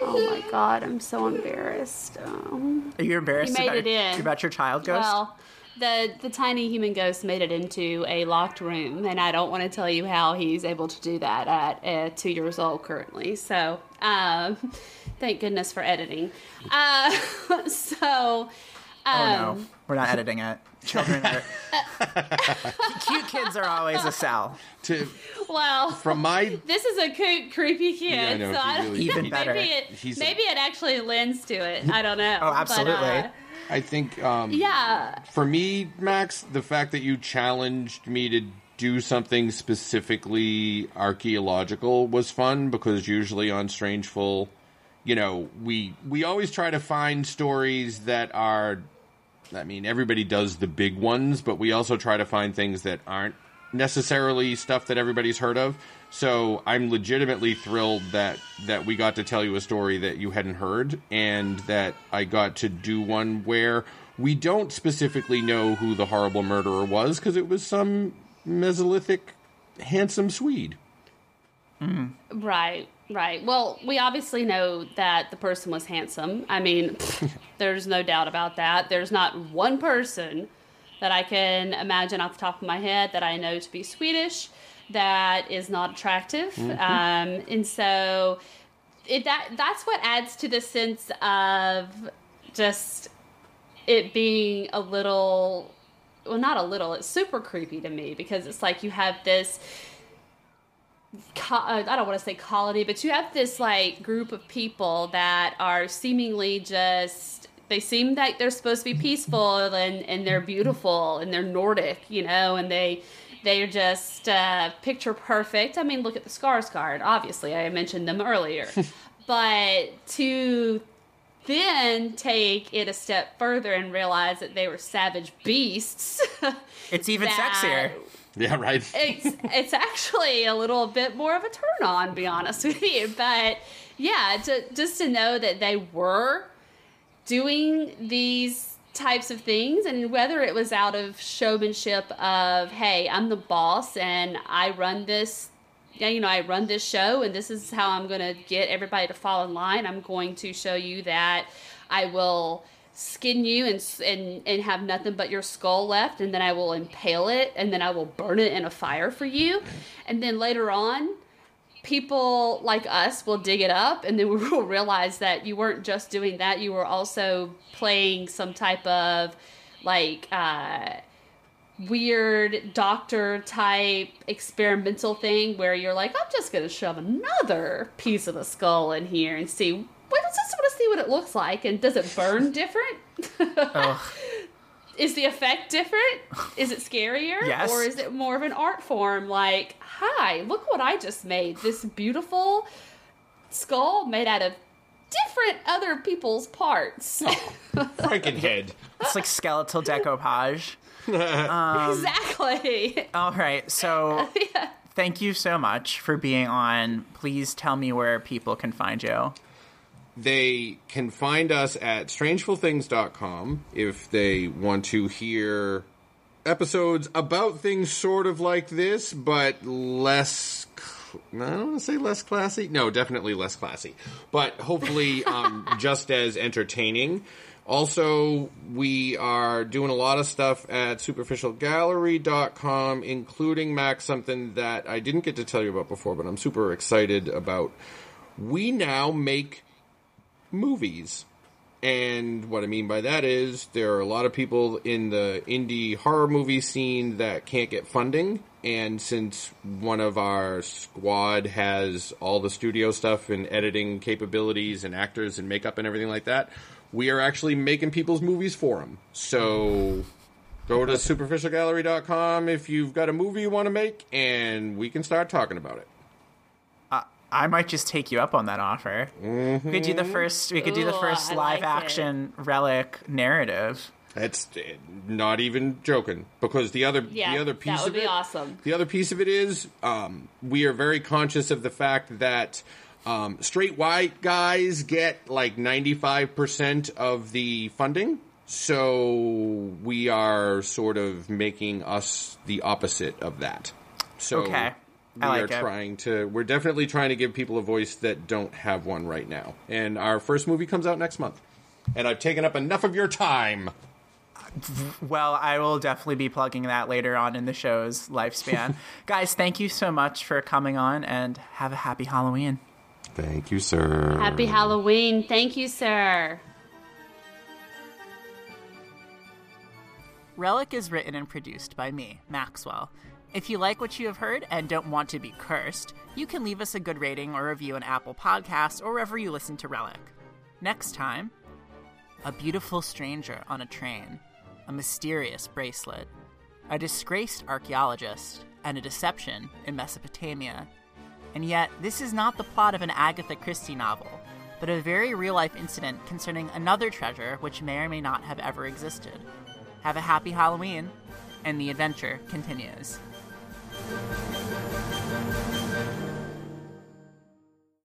Oh my god, I'm so embarrassed. Um, Are you embarrassed You made about, it in. about your child ghost? well, the the tiny human ghost made it into a locked room, and I don't want to tell you how he's able to do that at uh, two years old currently. So, um, thank goodness for editing. Uh, so, oh no, we're not editing it. Children are cute. Kids are always a sell. To well, from my this is a cute, creepy kid. Yeah, I know, so he I don't, really- Even he- better. Maybe it, He's a- it actually lends to it. I don't know. Oh, But, absolutely. uh, I think um yeah. for me, Max, the fact that you challenged me to do something specifically archaeological was fun because usually on Strangeful, you know, we we always try to find stories that are I mean, everybody does the big ones, but we also try to find things that aren't necessarily stuff that everybody's heard of. So I'm legitimately thrilled that that we got to tell you a story that you hadn't heard, and that I got to do one where we don't specifically know who the horrible murderer was because it was some Mesolithic handsome Swede. Mm. Right, right. Well, we obviously know that the person was handsome. I mean, there's no doubt about that. There's not one person that I can imagine off the top of my head that I know to be Swedish that is not attractive. Um, and so it that that's what adds to the sense of just it being a little well not a little it's super creepy to me because it's like you have this co- uh, I don't want to say colony, but you have this like group of people that are seemingly just they seem like they're supposed to be peaceful and and they're beautiful and they're Nordic, you know, and they they're just uh, picture perfect. I mean, look at the Skarsgård. Obviously, I mentioned them earlier, but to then take it a step further and realize that they were savage beasts. It's even sexier. Yeah, right. it's it's actually a little bit more of a turn on, be honest with you. But yeah, to, just to know that they were doing these types of things, and whether it was out of showmanship of hey, I'm the boss and I run this yeah, you know, I run this show and this is how I'm going to get everybody to fall in line. I'm going to show you that I will skin you and, and and have nothing but your skull left and then I will impale it and then I will burn it in a fire for you. And then later on, people like us will dig it up and then we will realize that you weren't just doing that, you were also playing some type of like uh weird doctor type experimental thing where you're like, I'm just gonna shove another piece of the skull in here and see. Well, I just want to see what it looks like, and does it burn different? Is the effect different? Is it scarier? Yes. Or is it more of an art form? Like, hi, look what I just made. This beautiful skull made out of different other people's parts. Oh, Frankenhead. It's like skeletal decoupage. Um, exactly. All right, so thank you so much for being on. Please tell me where people can find you. They can find us at strangefulthings.com if they want to hear episodes about things sort of like this, but less. cl- I don't want to say less classy. No, definitely less classy, but hopefully um, just as entertaining. Also, we are doing a lot of stuff at superficialgallery.com, including Max, something that I didn't get to tell you about before, but I'm super excited about. We now make movies. And what I mean by that is there are a lot of people in the indie horror movie scene that can't get funding. And since one of our squad has all the studio stuff and editing capabilities and actors and makeup and everything like that, we are actually making people's movies for them. So go to superficialgallery.com if you've got a movie you want to make, and we can start talking about it. I might just take you up on that offer. We could do the first. We could do the first I live like it. action relic narrative. That's uh, not even joking because the other Yeah, the other piece that would of be it, awesome. The other piece of it is um, we are very conscious of the fact that um, straight white guys get like ninety five percent of the funding. So we are sort of making us the opposite of that. So Okay. We I like are it. trying to. We're definitely trying to give people a voice that don't have one right now. And our first movie comes out next month. And I've taken up enough of your time. Well, I will definitely be plugging that later on in the show's lifespan. Guys, thank you so much for coming on and have a happy Halloween. Thank you, sir. Happy Halloween. Thank you, sir. Relic is written and produced by me, Maxwell. If you like what you have heard and don't want to be cursed, you can leave us a good rating or review on Apple Podcasts or wherever you listen to Relic. Next time, a beautiful stranger on a train, a mysterious bracelet, a disgraced archaeologist, and a deception in Mesopotamia. And yet, this is not the plot of an Agatha Christie novel, but a very real life incident concerning another treasure which may or may not have ever existed. Have a happy Halloween, and the adventure continues. ハハハハ!